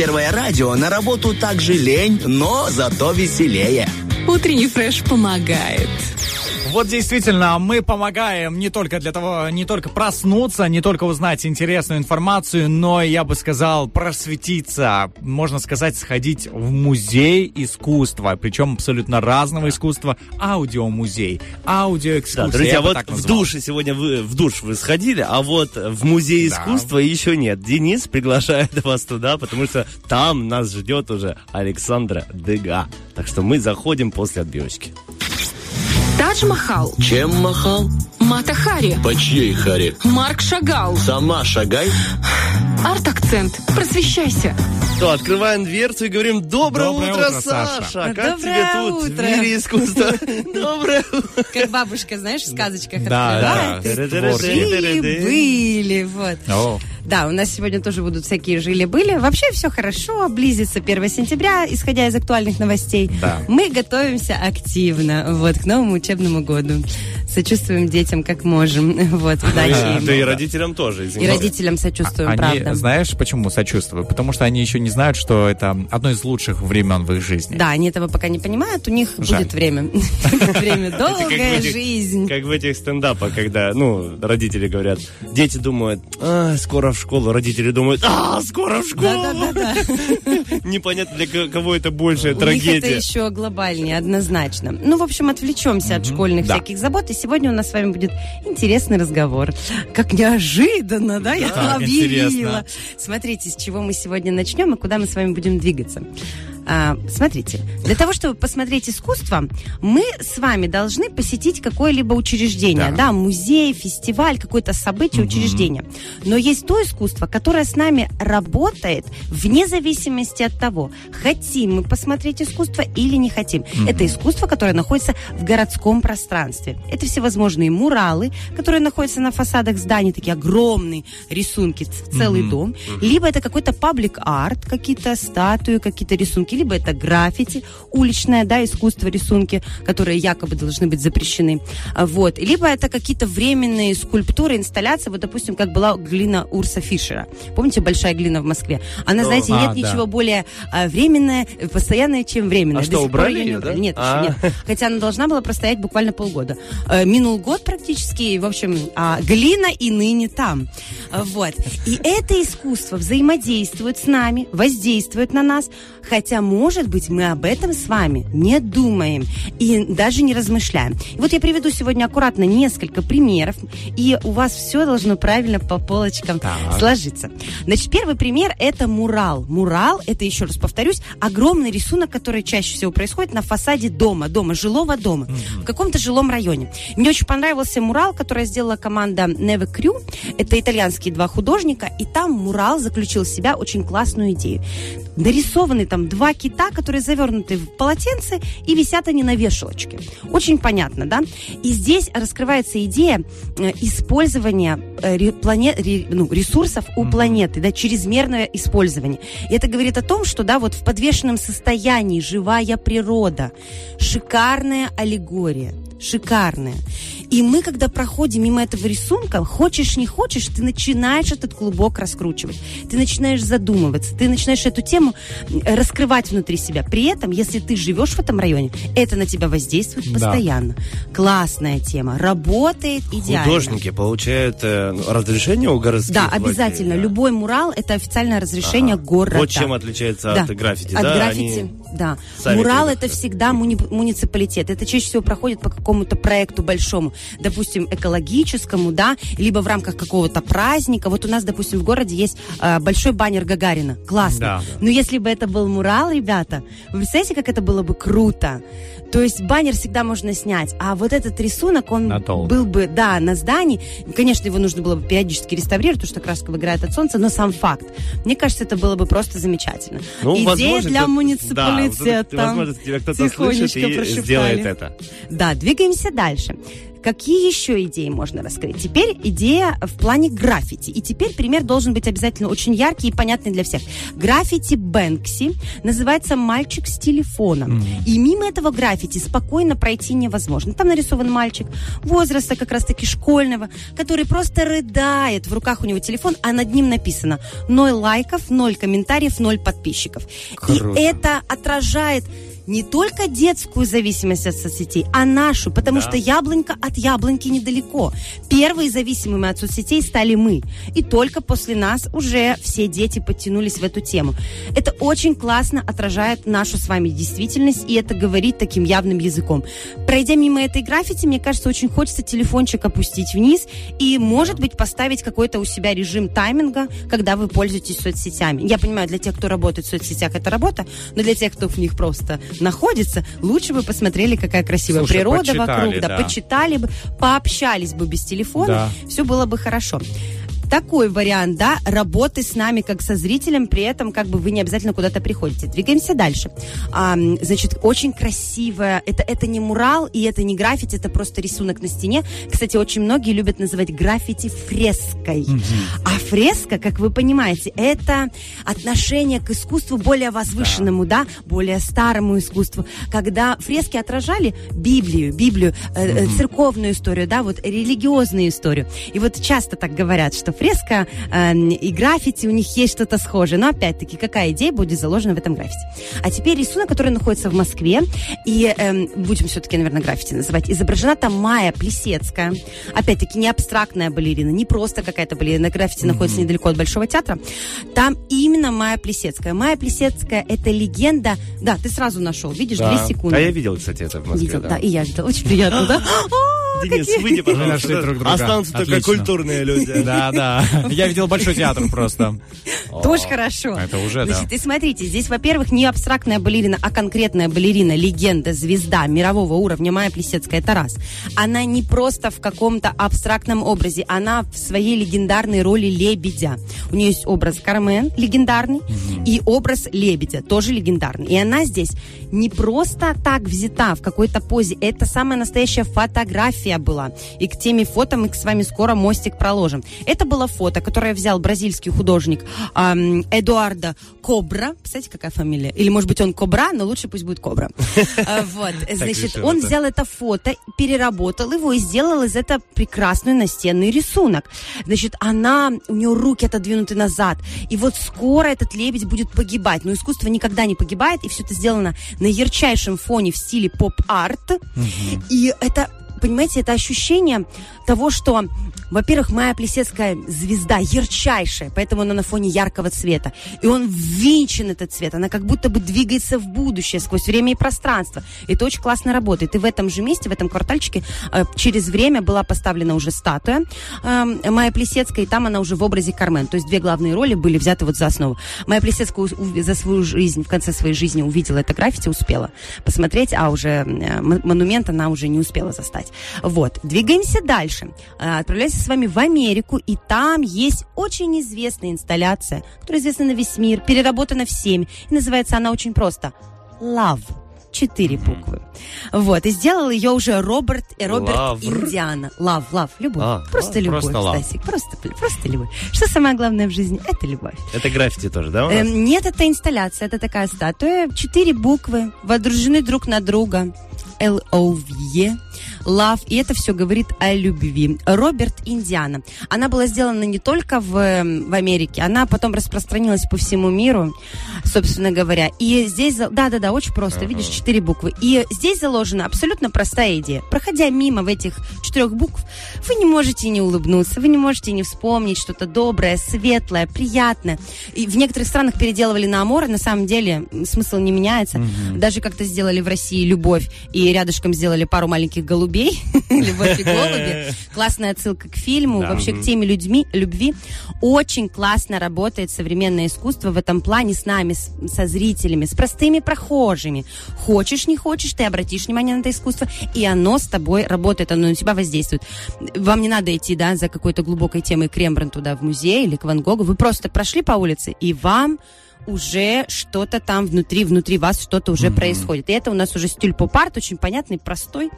первое радио, на работу так же лень, но зато веселее.
Утренний фреш помогает.
Вот действительно, мы помогаем не только для того, не только проснуться, не только узнать интересную информацию, но, я бы сказал, просветиться, можно сказать, сходить в музей искусства, причем абсолютно разного искусства, аудиомузей, аудиоэкскурсия.
Да, друзья, вот в душе сегодня вы в душ вы сходили, а вот в музей
Да.
искусства еще нет. Денис приглашает вас туда, потому что там нас ждет уже Александра Дега. Так что мы заходим после отбивочки.
Тадж-Махал,
Чем махал?
Мата Хари,
По чьей харе?
Марк Шагал,
Сама шагай.
Арт-акцент. Просвещайся.
То, открываем дверцу и говорим «Доброе,
Доброе
утро,
утро,
Саша!»
Саша.
Как
Доброе
тебе тут
утро.
в мире искусства? Доброе утро!
Как бабушка, знаешь, в сказочках
Да,
открывает.
да,
и
творчески.
Жили-были, вот. Да, у нас сегодня тоже будут всякие жили-были. Вообще все хорошо, близится 1 сентября, исходя из актуальных новостей.
Да.
Мы готовимся активно вот, к новому учебному году. Сочувствуем детям как можем. Вот, удачи.
Да и родителям тоже,
И
извините.
родителям сочувствуем,
Они,
правда.
знаешь, почему сочувствую? Потому что они еще не знают, что это одно из лучших времен в их жизни.
Да, они этого пока не понимают, у них
Жаль.
будет время. Время, долгая жизнь.
Как в этих стендапах, когда, ну, родители говорят, дети думают, а, скоро в школу, родители думают, а, скоро в школу. Непонятно, для ко- кого это большая
них это
трагедия.
еще глобальнее, однозначно. Ну, в общем, отвлечемся от школьных всяких забот. И сегодня у нас с вами будет интересный разговор. Как неожиданно, да, я объявила. Смотрите, с чего мы сегодня начнем и куда мы с вами будем двигаться. А, смотрите, для того, чтобы посмотреть искусство, мы с вами должны посетить какое-либо учреждение,
Да.
да, музей, фестиваль, какое-то событие, учреждение. Но есть то искусство, которое с нами работает вне зависимости от того, хотим мы посмотреть искусство или не хотим. Это искусство, которое находится в городском пространстве. Это всевозможные муралы, которые находятся на фасадах зданий, такие огромные рисунки, целый дом. Либо это какой-то паблик-арт, какие-то статуи, какие-то рисунки, либо это граффити, уличное, да, искусство, рисунки, которые якобы должны быть запрещены. А, Вот. Либо это какие-то временные скульптуры, инсталляции, вот, допустим, как была глина Урса Фишера. Помните, большая глина в Москве? Она, знаете,
А,
нет
да.
ничего более а, временное, постоянное, чем временное.
А
До
что, убрали
её не убрали.
да?
Нет,
А.
еще нет. Хотя она должна была простоять буквально полгода. Э, Минул год практически, и, в общем, а, глина и ныне там. А, Вот. И это искусство взаимодействует с нами, воздействует на нас, хотя, может быть, мы об этом с вами не думаем и даже не размышляем. И вот я приведу сегодня аккуратно несколько примеров, и у вас все должно правильно по полочкам сложиться. Значит, первый пример – это мурал. Мурал – это, еще раз повторюсь, огромный рисунок, который чаще всего происходит на фасаде дома, дома, жилого дома, в каком-то жилом районе. Мне очень понравился мурал, который сделала команда Neve Crew. Это итальянские два художника, и там мурал заключил в себя очень классную идею. Нарисованы там два кита, которые завернуты в полотенце, и висят они на вешалочке. Очень понятно, да? И здесь раскрывается идея э, использования э, ре- плане- ре- ну, ресурсов у планеты, да, чрезмерное использование. И это говорит о том, что, да, вот в подвешенном состоянии живая природа, шикарная аллегория, шикарная. И мы, когда проходим мимо этого рисунка, хочешь не хочешь, ты начинаешь этот клубок раскручивать. Ты начинаешь задумываться, ты начинаешь эту тему э, раскрывать внутри себя. При этом, если ты живешь в этом районе, это на тебя воздействует
Да.
постоянно. Классная тема, работает идеально.
Художники получают э, разрешение у городских
Да,
властей,
обязательно.
да?
Любой мурал это официальное разрешение
Ага.
города.
Вот чем отличается
Да.
от граффити,
От
да?
граффити,
Они
да. Мурал это всегда муни- муниципалитет. Это чаще всего проходит по какому-то проекту большому, допустим, экологическому, да, либо в рамках какого-то праздника. Вот у нас, допустим, в городе есть э, большой баннер Гагарина. Классно.
Да.
Но если бы это был мурал, ребята, вы представляете, как это было бы круто? То есть баннер всегда можно снять, а вот этот рисунок, он был бы, да, на здании. Конечно, его нужно было бы периодически реставрировать, потому что краска выгорает от солнца, но сам факт. Мне кажется, это было бы просто замечательно.
Ну,
Идея
возможно,
для
кто-
муниципалитета.
Да, возможно, тебя кто-то слышит и
прошептали.
сделает это.
Да, двигаемся дальше. Какие еще идеи можно раскрыть? Теперь идея в плане граффити. И теперь пример должен быть обязательно очень яркий и понятный для всех. Граффити Бэнкси называется «Мальчик с телефоном». И мимо этого граффити спокойно пройти невозможно. Там нарисован мальчик возраста как раз-таки школьного, который просто рыдает. В руках у него телефон, а над ним написано «Ноль лайков, ноль комментариев, ноль подписчиков».
Круто.
И это отражает не только детскую зависимость от соцсетей, а нашу, потому
Да.
что яблонька от яблоньки недалеко. Первые зависимыми от соцсетей стали мы. И только после нас уже все дети подтянулись в эту тему. Это очень классно отражает нашу с вами действительность, и это говорит таким явным языком. Пройдя мимо этой граффити, мне кажется, очень хочется телефончик опустить вниз и, может быть, поставить какой-то у себя режим тайминга, когда вы пользуетесь соцсетями. Я понимаю, для тех, кто работает в соцсетях, это работа, но для тех, кто в них просто находится, лучше бы посмотрели, какая красивая
Слушай,
природа вокруг, да,
да.
почитали бы, пообщались бы без телефона,
Да.
все было бы хорошо. Такой вариант, да, работы с нами как со зрителем, при этом как бы вы не обязательно куда-то приходите. Двигаемся дальше. А, значит, очень красивая, это, это не мурал и это не граффити, это просто рисунок на стене. Кстати, очень многие любят называть граффити фреской. А фреска, как вы понимаете, это отношение к искусству более возвышенному, да, более старому искусству, когда фрески отражали Библию, Библию, э, э, церковную историю, да, вот религиозную историю. И вот часто так говорят, что фреска э, и граффити у них есть что-то схожее. Но опять-таки, какая идея будет заложена в этом граффити? А теперь рисунок, который находится в Москве, и эм, будем все-таки, наверное, граффити называть. Изображена там Майя Плесецкая. Опять-таки, не абстрактная балерина, не просто какая-то балерина. Граффити находится недалеко от Большого театра. Там именно Майя Плесецкая. Майя Плесецкая – это легенда... Да, ты сразу нашел, видишь,
Да.
две секунды.
А я видел, кстати, это в Москве.
Видел, да. и я видела. Очень приятно, да?
Денис, выйди,
нашли
пожалуйста.
друг друга.
Останутся только культурные люди.
Да, да. Я видел большой театр просто.
Тоже хорошо.
Это уже, да.
Значит, и смотрите, здесь, во-первых, не абстрактная балерина, а конкретная балерина, легенда, звезда мирового уровня Майя Плесецкая Тарас. Она не просто в каком-то абстрактном образе, она в своей легендарной роли лебедя. У нее есть образ Кармен, легендарный, и образ лебедя, тоже легендарный. И она здесь не просто так взята в какой-то позе, это самая настоящая фотография была. И к теме фото мы с вами скоро мостик проложим. Это было фото, которое взял бразильский художник ам, Эдуардо Кобра. Представляете, какая фамилия? Или, может быть, он Кобра, но лучше пусть будет Кобра. А, Вот, значит, он взял это фото, переработал его и сделал из этого прекрасный настенный рисунок. Значит, она, у нее руки отодвинуты назад. И вот скоро этот лебедь будет погибать. Но искусство никогда не погибает, и все это сделано на ярчайшем фоне в стиле поп-арт. И это, понимаете, это ощущение того, что, во-первых, Майя Плесецкая звезда ярчайшая, поэтому она на фоне яркого цвета. И он ввинчен, этот цвет. Она как будто бы двигается в будущее сквозь время и пространство. И это очень классно работает. И в этом же месте, в этом квартальчике, э, через время была поставлена уже статуя Майя Плесецкая, и там она уже в образе Кармен. То есть две главные роли были взяты вот за основу. Майя Плесецкая за свою жизнь, в конце своей жизни увидела это граффити, успела посмотреть, а уже э, монумент она уже не успела застать. Вот. Двигаемся дальше. Э, Отправляемся с вами в Америку, и там есть очень известная инсталляция, которая известна на весь мир, переработана всеми. И называется она очень просто «Love». Четыре буквы. Вот. И сделал ее уже Роберт, э, Роберт
Лавр.
Индиана. Лав, лав, любовь.
А,
просто
а,
любовь,
просто.
Стасик. Просто, просто любовь. Что самое главное в жизни? Это любовь.
Это граффити тоже, да?
Эм, нет, это инсталляция, это такая статуя. Четыре буквы, водружены друг на друга. L-O-V-E. Love, и это все говорит о любви. Роберт Индиана. Она была сделана не только в, в Америке, она потом распространилась по всему миру, собственно говоря. И здесь, да-да-да, очень просто, видишь, четыре буквы. И здесь заложена абсолютно простая идея. Проходя мимо в этих четырех букв, вы не можете не улыбнуться, вы не можете не вспомнить что-то доброе, светлое, приятное. И в некоторых странах переделывали на амор, на самом деле смысл не меняется. Даже как-то сделали в России любовь и рядышком сделали пару маленьких голубей. Любовь и голуби. Классная отсылка к фильму,
Да.
вообще к теме людьми, любви. Очень классно работает современное искусство в этом плане с нами, с- со зрителями, с простыми прохожими. Хочешь, не хочешь, ты обратишь внимание на это искусство, и оно с тобой работает, оно на тебя воздействует. Вам не надо идти, да, за какой-то глубокой темой к Рембрандту, да, в музей или к Ван Гогу. Вы просто прошли по улице, и вам уже что-то там внутри, внутри вас что-то уже происходит. И это у нас уже стиль поп-арт, очень понятный, простой.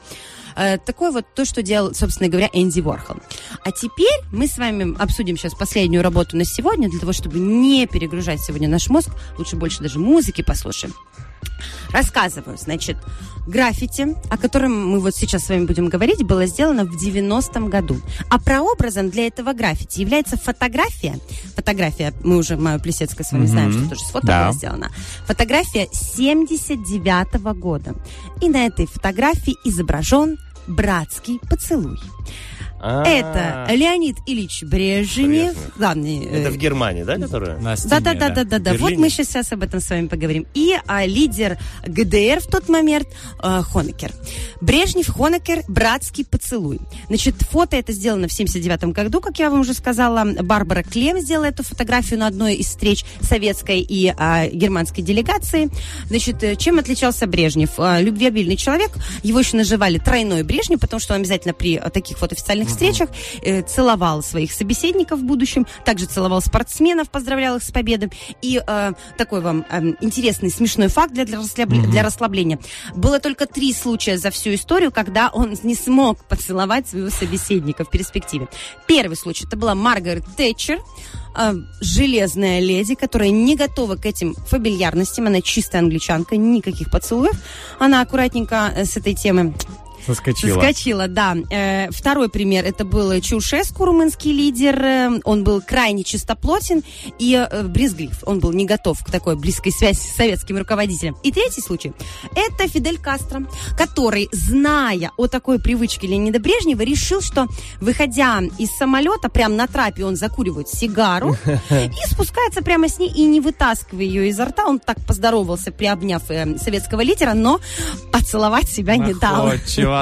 Э, такой вот то, что делал, собственно говоря, Энди Уорхол. А теперь мы с вами обсудим сейчас последнюю работу на сегодня, для того, чтобы не перегружать сегодня наш мозг. Лучше больше даже музыки послушаем. Рассказываю, значит, граффити, о котором мы вот сейчас с вами будем говорить, было сделано в 90-м году. А прообразом для этого граффити является фотография. Фотография, мы уже, Майя Плесецкая с вами
Мгм.
знаем, что тоже с фото
Да.
была сделана. Фотография 79 года. И на этой фотографии изображен братский поцелуй.
А,
Это Леонид Ильич Брежнев, главный... э,
Это в Германии, да, которая?
На
да,
стене,
да, да, да, да, да. Вот мы сейчас об этом с вами поговорим. И а, лидер ГДР в тот момент а, Хонекер. Брежнев, Хонекер, братский поцелуй. Значит, фото это сделано в 79 году, как я вам уже сказала. Барбара Клем сделала эту фотографию на одной из встреч советской и а, германской делегации. Значит, э, чем отличался Брежнев? А, любвеобильный человек. Его еще называли тройной Брежнев, потому что он обязательно при а, таких вот официальных встречах э, целовал своих собеседников в будущем, также целовал спортсменов, поздравлял их с победой. И э, такой вам э, интересный, смешной факт для, для, расслабля- для расслабления. Было только три случая за всю историю, когда он не смог поцеловать своего собеседника в перспективе. Первый случай, это была Маргарет Тэтчер, э, железная леди, которая не готова к этим фамильярностям. Она чистая англичанка, никаких поцелуев. Она аккуратненько э, с этой темы
Соскочила.
Соскочила, да. Э, второй пример, это был Чаушеску, румынский лидер. Э, Он был крайне чистоплотен и э, брезглив. Он был не готов к такой близкой связи с советским руководителем. И третий случай, это Фидель Кастро, который, зная о такой привычке Леонида Брежнева, решил, что, выходя из самолета, прямо на трапе он закуривает сигару и спускается прямо с ней и не вытаскивая ее изо рта. Он так поздоровался, приобняв советского лидера, но поцеловать себя не дал.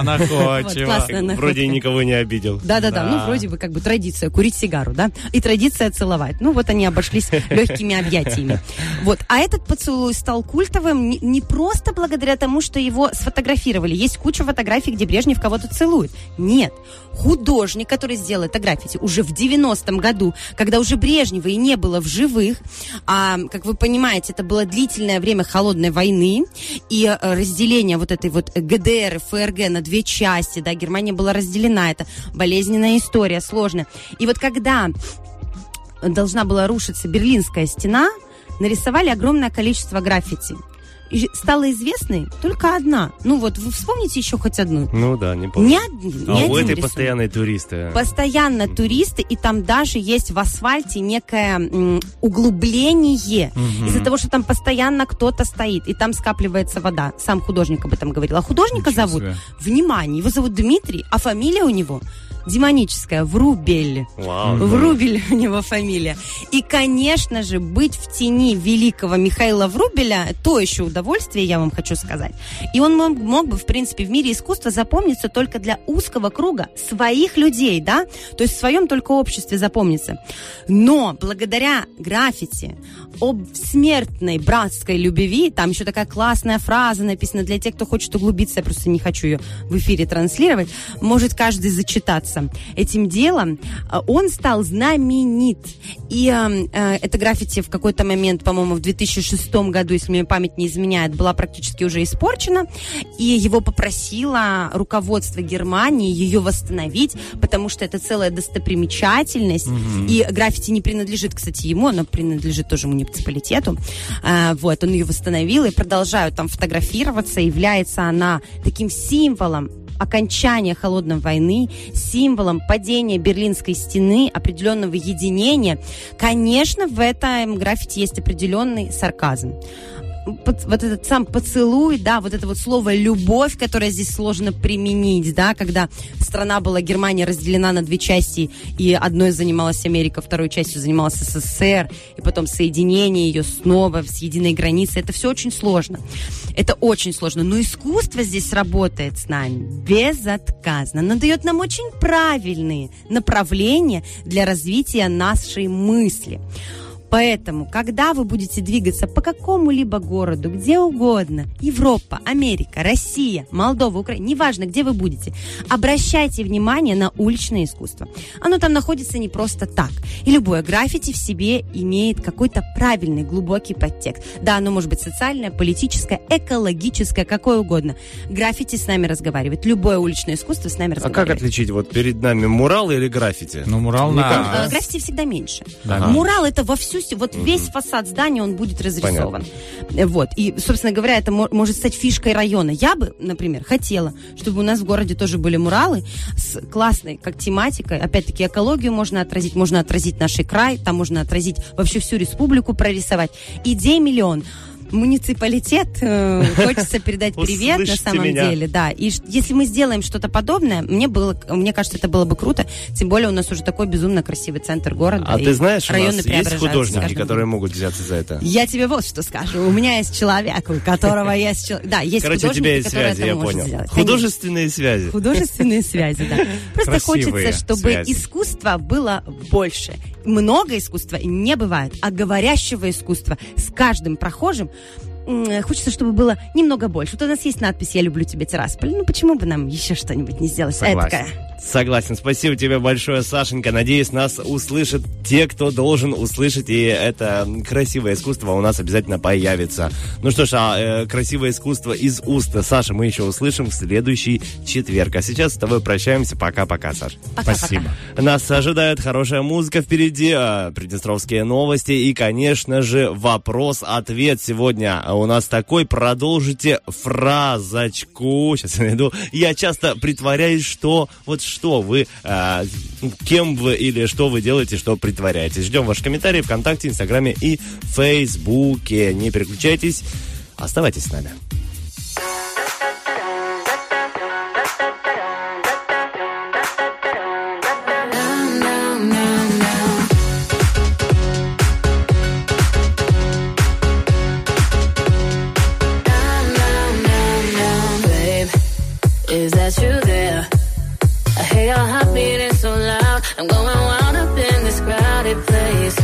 Находчиво, находчиво.
Вроде никого не обидел.
Да-да-да,
Да.
ну вроде бы как бы традиция курить сигару, да, и традиция целовать. Ну вот они обошлись легкими объятиями. Вот, а этот поцелуй стал культовым не, не просто благодаря тому, что его сфотографировали. Есть куча фотографий, где Брежнев кого-то целует. Нет, художник, который сделал это граффити уже в 90-м году, когда уже Брежнева и не было в живых, а, как вы понимаете, это было длительное время холодной войны и э, разделение вот этой вот ГДР и ФРГ на две части, да, Германия была разделена, это болезненная история, сложная. И вот когда должна была рушиться Берлинская стена, нарисовали огромное количество граффити. Стала известной только одна. Ну вот, вы вспомните еще хоть одну.
Ну да, не помню.
Ни, од- ни
А у
один
этой
рисунок.
постоянные туристы.
Постоянно туристы, и там даже есть в асфальте некое м, углубление
Мгм.
из-за того, что там постоянно кто-то стоит, и там скапливается вода. Сам художник об этом говорил. А художника
Ничего
зовут,
себе.
внимание, его зовут Дмитрий, а фамилия у него демоническая, Врубель.
Вау.
Врубель у него фамилия. И, конечно же, быть в тени великого Михаила Врубеля – то еще удовольствие, я вам хочу сказать. И он мог, мог бы, в принципе, в мире искусства запомниться только для узкого круга своих людей, да? То есть в своем только обществе запомниться. Но благодаря граффити об смертной братской любви, там еще такая классная фраза написана для тех, кто хочет углубиться, я просто не хочу ее в эфире транслировать, может каждый зачитаться этим делом, а, он стал знаменит. И э, э, это граффити в какой-то момент, по-моему, в 2006 году, если мне память не изменяет, была практически уже испорчена, и его попросило руководство Германии ее восстановить, потому что это целая достопримечательность,
Мгм.
и граффити не принадлежит, кстати, ему, оно принадлежит тоже муниципалитету. А, вот, он ее восстановил, и продолжают там фотографироваться. Является она таким символом окончания холодной войны, символом падения Берлинской стены, определенного единения. Конечно, в этом граффити есть определенный сарказм вот этот сам поцелуй, да, вот это вот слово любовь, которое здесь сложно применить, да, когда страна была, Германия разделена на две части, и одной занималась Америка, второй частью занималась СССР, и потом соединение ее снова с единой границей, это все очень сложно. Это очень сложно, но искусство здесь работает с нами безотказно. Оно дает нам очень правильные направления для развития нашей мысли. Поэтому, когда вы будете двигаться по какому-либо городу, где угодно, Европа, Америка, Россия, Молдова, Украина, неважно, где вы будете, обращайте внимание на уличное искусство. Оно там находится не просто так. И любое граффити в себе имеет какой-то правильный, глубокий подтекст. Да, оно может быть социальное, политическое, экологическое, какое угодно. Граффити с нами разговаривает. Любое уличное искусство с нами
А
разговаривает.
как отличить вот перед нами мурал или граффити?
Ну, мурал на-
Э, Граффити всегда меньше.
Да.
Мурал это во всю, вот весь фасад здания, он будет разрисован. Э, Вот. И, собственно говоря, это мо- может стать фишкой района. Я бы, например, хотела, чтобы у нас в городе тоже были муралы с классной, как тематикой. Опять-таки, экологию можно отразить, можно отразить наш край, там можно отразить вообще всю республику, прорисовать. Идей миллион. Муниципалитет, э, хочется передать привет на самом
меня.
деле, да. И если мы сделаем что-то подобное, мне было, мне кажется, это было бы круто. Тем более у нас уже такой безумно красивый центр города.
А ты знаешь, у нас есть художники, которые могут взяться за это?
Я тебе вот что скажу. У меня есть человек, у которого есть человек. Да, есть
Короче, у тебя есть связи, я понял.
сделать.
Художественные связи.
Художественные связи, да. Просто
Красивые
хочется, чтобы
связи.
искусства было больше. Много искусства не бывает, а говорящего искусства с каждым прохожим хочется, чтобы было немного больше. Вот у нас есть надпись «Я люблю тебя, Тирасполь». Ну, почему бы нам еще что-нибудь не сделать?
Согласен.
Эдакое.
Согласен. Спасибо тебе большое, Сашенька. Надеюсь, нас услышат те, кто должен услышать, и это красивое искусство у нас обязательно появится. Ну что ж, а э, красивое искусство из уст Саша мы еще услышим в следующий четверг. А сейчас с тобой прощаемся. Пока-пока, Саш.
Пока-пока. Спасибо.
Нас ожидает хорошая музыка впереди, э, приднестровские новости и, конечно же, вопрос-ответ сегодня у нас такой. Продолжите фразочку. Сейчас я найду. Я часто притворяюсь, что вот что вы, э, кем вы или что вы делаете, что притворяетесь. Ждем ваши комментарии ВКонтакте, Инстаграме и Фейсбуке. Не переключайтесь, оставайтесь с нами.
I'm going wild up in this crowded place.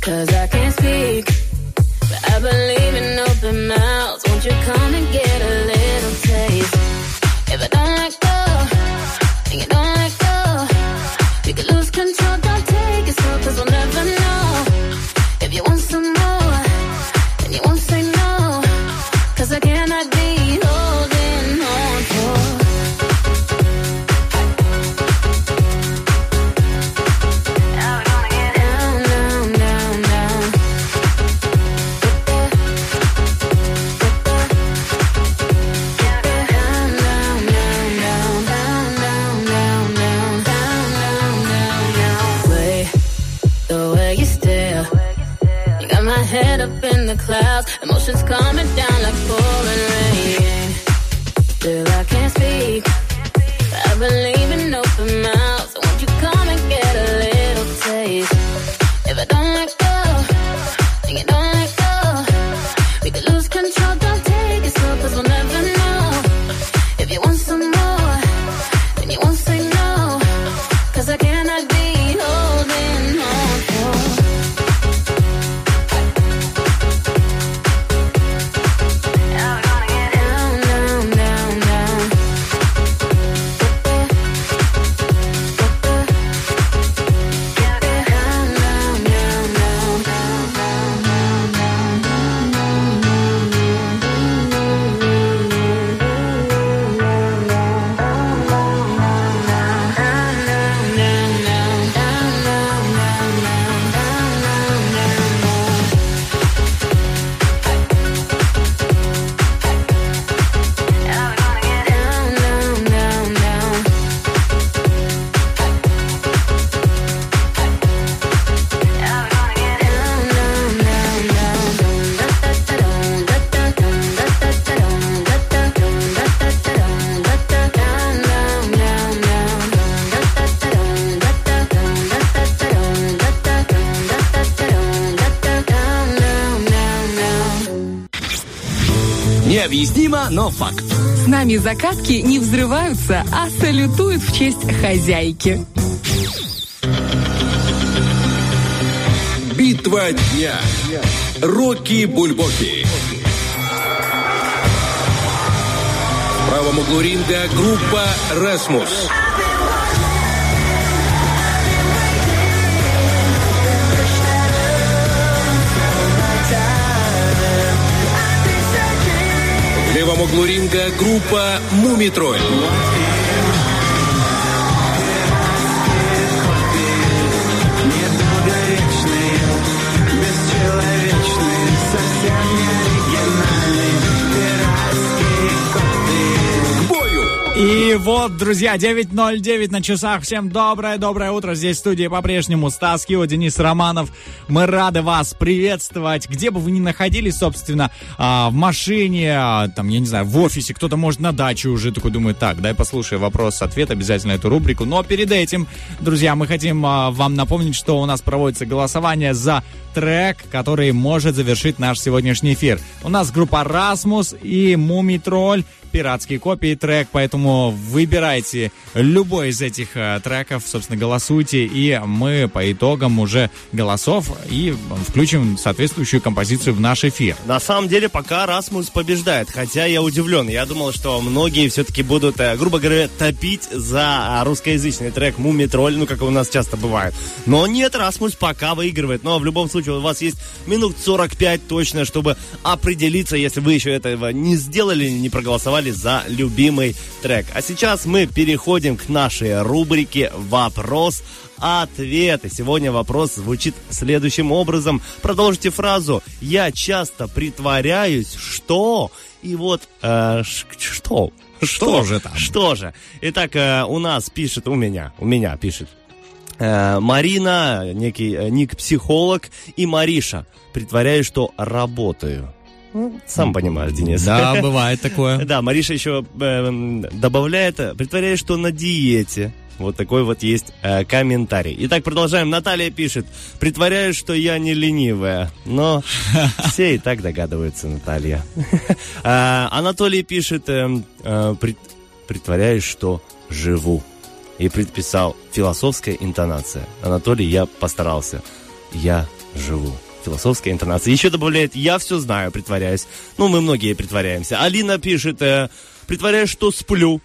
Cause I can't speak, but I believe in open mouths. Won't you come and get a little taste? If I don't let go, and you don't
но факт.
С нами закатки не взрываются, а салютуют в честь хозяйки.
Битва дня. Рокки Бульбоки. В правом углу ринга группа «Расмус». боевом углу ринга группа «Мумитроль».
И вот, друзья, 9.09 на часах. Всем доброе-доброе утро. Здесь в студии по-прежнему Стас Кио, Денис Романов, мы рады вас приветствовать. Где бы вы ни находились, собственно, а, в машине, а, там, я не знаю, в офисе, кто-то может на даче уже такой думает, так, дай послушай вопрос-ответ, обязательно эту рубрику. Но перед этим, друзья, мы хотим а, вам напомнить, что у нас проводится голосование за трек, который может завершить наш сегодняшний эфир. У нас группа Расмус и Мумий Тролль пиратские копии трек, поэтому выбирайте любой из этих э, треков, собственно, голосуйте, и мы по итогам уже голосов и включим соответствующую композицию в наш эфир.
На самом деле, пока Расмус побеждает, хотя я удивлен. Я думал, что многие все-таки будут, э, грубо говоря, топить за а, русскоязычный трек «Муми Тролль», ну, как у нас часто бывает. Но нет, Расмус пока выигрывает. Но в любом случае у вас есть минут 45 точно, чтобы определиться, если вы еще этого не сделали, не проголосовали за любимый трек. А сейчас мы переходим к нашей рубрике «Вопрос ответ. И сегодня вопрос звучит следующим образом. Продолжите фразу «Я часто притворяюсь, что...» И вот э, ш- что?
Что же там?
Что же? Итак, э, у нас пишет, у меня, у меня пишет э, Марина, некий э, ник психолог, и Мариша. Притворяюсь, что работаю. Ну, Сам понимаешь, Денис.
Да, бывает такое.
Да, Мариша еще э, добавляет, притворяюсь, что на диете. Вот такой вот есть э, комментарий. Итак, продолжаем. Наталья пишет, притворяюсь, что я не ленивая. Но все и так догадываются, Наталья. Э, Анатолий пишет, э, э, «Прит- притворяюсь, что живу. И предписал философская интонация. Анатолий, я постарался. Я живу. Философская интонация. Еще добавляет, я все знаю, притворяюсь. Ну, мы многие притворяемся. Алина пишет, э, притворяюсь, что сплю.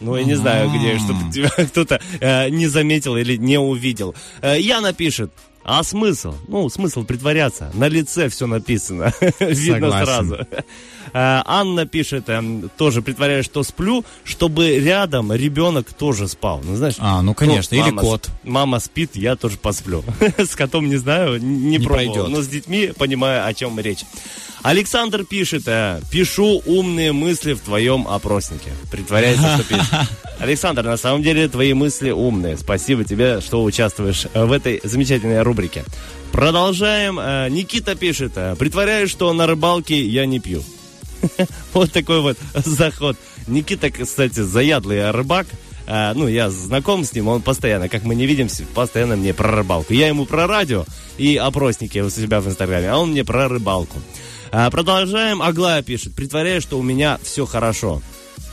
Ну, я не знаю, где, чтобы тебя кто-то э, не заметил или не увидел. Э, Яна пишет, а смысл? Ну, смысл притворяться. На лице все написано. Видно сразу. Э, Анна пишет, эм, тоже притворяюсь, что сплю, чтобы рядом ребенок тоже спал. Ну, знаешь,
А, ну, конечно, или
мама с-
кот.
Мама спит, я тоже посплю. С котом не знаю, не,
Не
пробовал.
пройдет.
Но с детьми понимаю, о чем речь. Александр пишет, э, пишу умные мысли в твоем опроснике. Притворяйся, что пишешь. Александр, на самом деле твои мысли умные. Спасибо тебе, что участвуешь э, в этой замечательной рубрике. Продолжаем. Э, Никита пишет, притворяюсь, что на рыбалке я не пью. Вот такой вот заход. Никита, кстати, заядлый рыбак. А, ну, я знаком с ним, он постоянно, как мы не видимся, постоянно мне про рыбалку. Я ему про радио и опросники у себя в Инстаграме, а он мне про рыбалку. А, продолжаем. Аглая пишет, притворяюсь, что у меня все хорошо.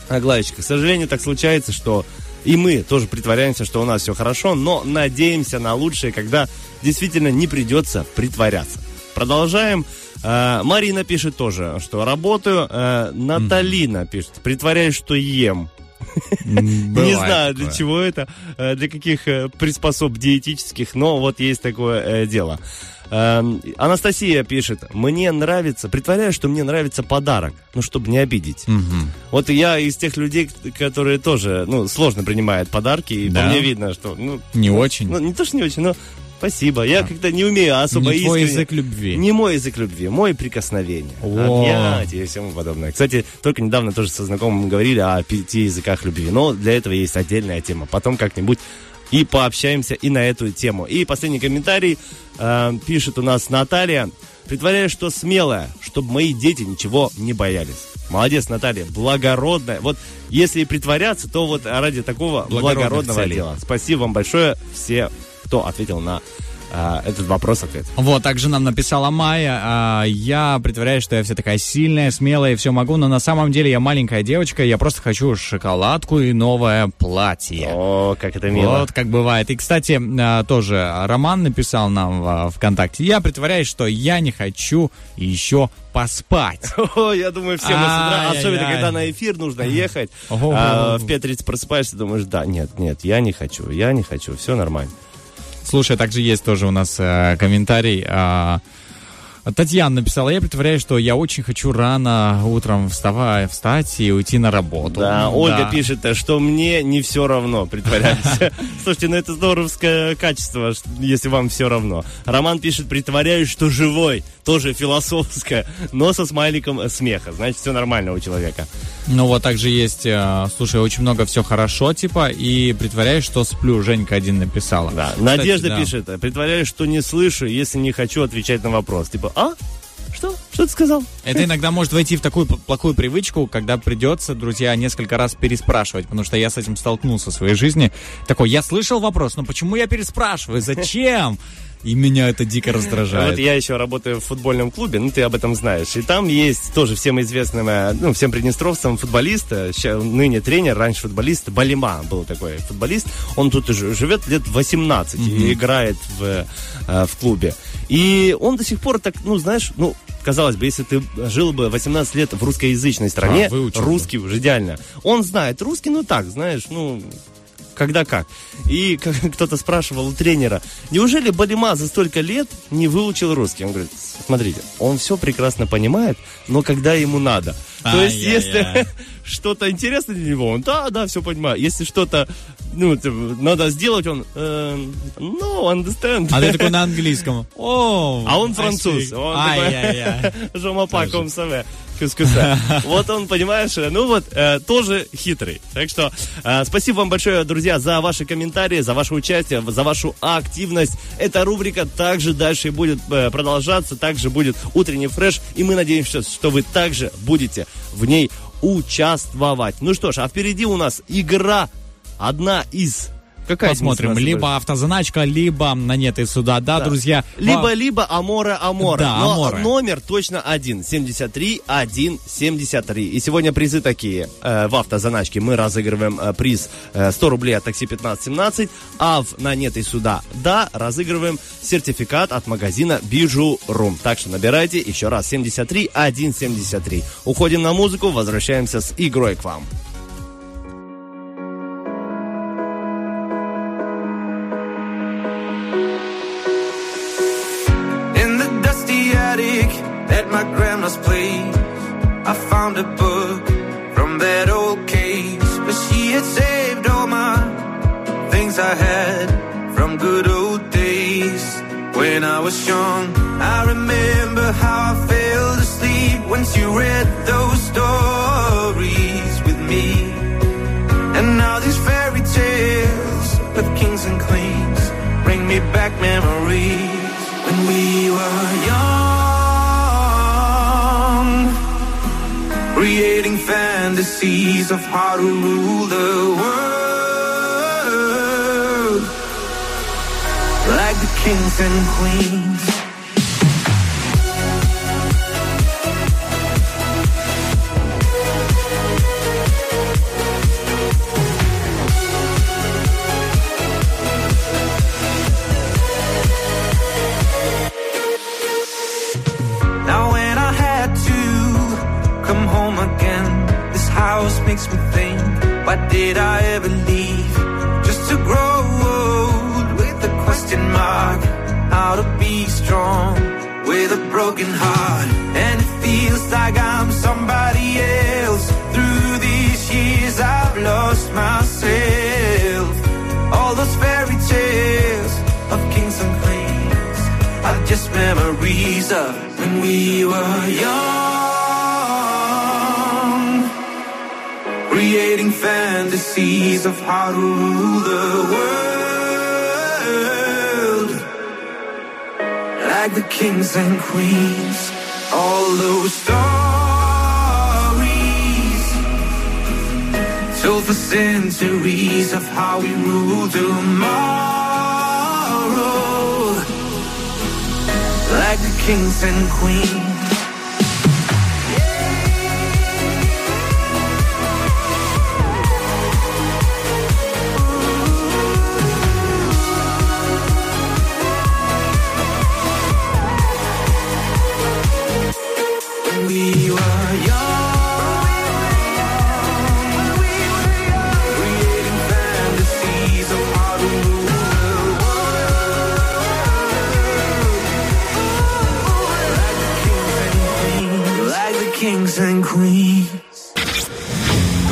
Аглаечка, к сожалению, так случается, что и мы тоже притворяемся, что у нас все хорошо, но надеемся на лучшее, когда действительно не придется притворяться. Продолжаем. Э, Марина пишет тоже, что работаю. Э, Наталина пишет, притворяюсь, что ем. Не знаю, для чего это, э, для каких приспособ диетических, но вот есть такое дело. Эм, Анастасия пишет, мне нравится, притворяюсь, что мне нравится подарок, ну, чтобы не обидеть. Вот я из тех людей, которые тоже, ну, сложно принимают подарки, и
Да?
по мне видно, что, ну...
Не
ну,
очень?
Ну, не то, что не очень, но спасибо. Я как-то не умею особо
Не
искренне-
язык любви.
Не мой язык любви, мой прикосновение. Объятия и всему подобное. Кстати, только недавно тоже со знакомым говорили о пяти языках любви, но для этого есть отдельная тема. Потом как-нибудь и пообщаемся и на эту тему. И последний комментарий э, пишет у нас Наталья. Притворяюсь, что смелая, чтобы мои дети ничего не боялись. Молодец, Наталья, благородная. Вот если и притворяться, то вот ради такого благородного
целей.
дела. Спасибо вам большое все, кто ответил на э, этот вопрос-ответ.
Вот, также нам написала Майя, а, я притворяюсь, что я вся такая сильная, смелая и все могу, но на самом деле я маленькая девочка, я просто хочу шоколадку и новое платье.
О, как это мило.
Вот как бывает. И, кстати, а, тоже Роман написал нам в ВКонтакте, я притворяюсь, что я не хочу еще поспать.
О, я думаю, все мы с утра, особенно когда на эфир нужно ехать, а, в 5.30 просыпаешься, думаешь, да, нет, нет, я не хочу, я не хочу, все нормально.
Слушай, также есть тоже у нас э, комментарий. а, Татьяна написала, я притворяюсь, что я очень хочу рано утром вставая, встать и уйти на работу.
Да,
Ну,
Ольга
да.
пишет, э, что мне не все равно, притворяюсь. Слушайте, ну это здоровское качество, если вам все равно. Роман пишет, притворяюсь, что живой. Тоже философское, но со смайликом э, смеха. Значит, все нормально у человека.
Ну вот также есть, э, слушай, очень много все хорошо, типа, и притворяюсь, что сплю. Женька один написала.
Да.
Кстати,
Надежда
да.
пишет, притворяюсь, что не слышу, если не хочу отвечать на вопрос. Типа, а? Что? Что ты сказал?
Это иногда может войти в такую плохую привычку, когда придется, друзья, несколько раз переспрашивать, потому что я с этим столкнулся в своей жизни. Такой, я слышал вопрос, но почему я переспрашиваю? Зачем? И меня это дико раздражает.
Вот я еще работаю в футбольном клубе, ну ты об этом знаешь. И там есть тоже всем известным, э, ну, всем приднестровцам футболист, э, ныне тренер, раньше футболист, Балима был такой футболист. Он тут уже живет лет 18 и играет в, э, в клубе. И он до сих пор так, ну, знаешь, ну, казалось бы, если ты жил бы 18 лет в русскоязычной стране,
А, выучил
русский уже идеально. Он знает русский, ну так, знаешь, ну, когда как. И как кто-то спрашивал у тренера, неужели Балима за столько лет не выучил русский? Он говорит, смотрите, он все прекрасно понимает, но когда ему надо. То есть,
Ай-яй-яй.
если что-то интересное для него, он, да, да, все понимает. Если что-то, ну, надо сделать, он, эм, no, understand.
А ты такой на английском. О,
А он француз. Он такой, Жомапа комсаве. Кускуса. Вот он, понимаешь, э, ну вот, э, тоже хитрый. Так что э, спасибо вам большое, друзья, за ваши комментарии, за ваше участие, за вашу активность. Эта рубрика также дальше будет э, продолжаться, также будет утренний фреш, и мы надеемся, что вы также будете в ней участвовать. Ну что ж, а впереди у нас игра, одна из... Какая
Посмотрим. Либо автозаначка, либо на нет и сюда. Да,
Да.
друзья.
Либо-либо Амора Амора.
Да,
Но
Амора.
номер точно один. 73 173. И сегодня призы такие. Э, в автозаначке мы разыгрываем э, приз э, 100 рублей от такси 1517. А в на нет и сюда да разыгрываем сертификат от магазина Бижу Рум. Так что набирайте еще раз 73 173. Уходим на музыку, возвращаемся с игрой к вам.
Grandma's place, I found a book from that old case. But she had saved all my things I had from good old days. When I was young, I remember how I fell asleep when she read those stories with me. And now these fairy tales of kings and queens bring me back memories when we were young, fantasies of how to rule the world like the kings and queens. Why did I ever leave? Just to grow old with a question mark, how to be strong with a broken heart. And it feels like I'm somebody else. Through these years I've lost myself. All those fairy tales of kings and queens are just memories of when we were young. Creating fantasies of how to rule the world like the kings and queens. All those stories told for centuries of how we rule tomorrow like the kings and queens.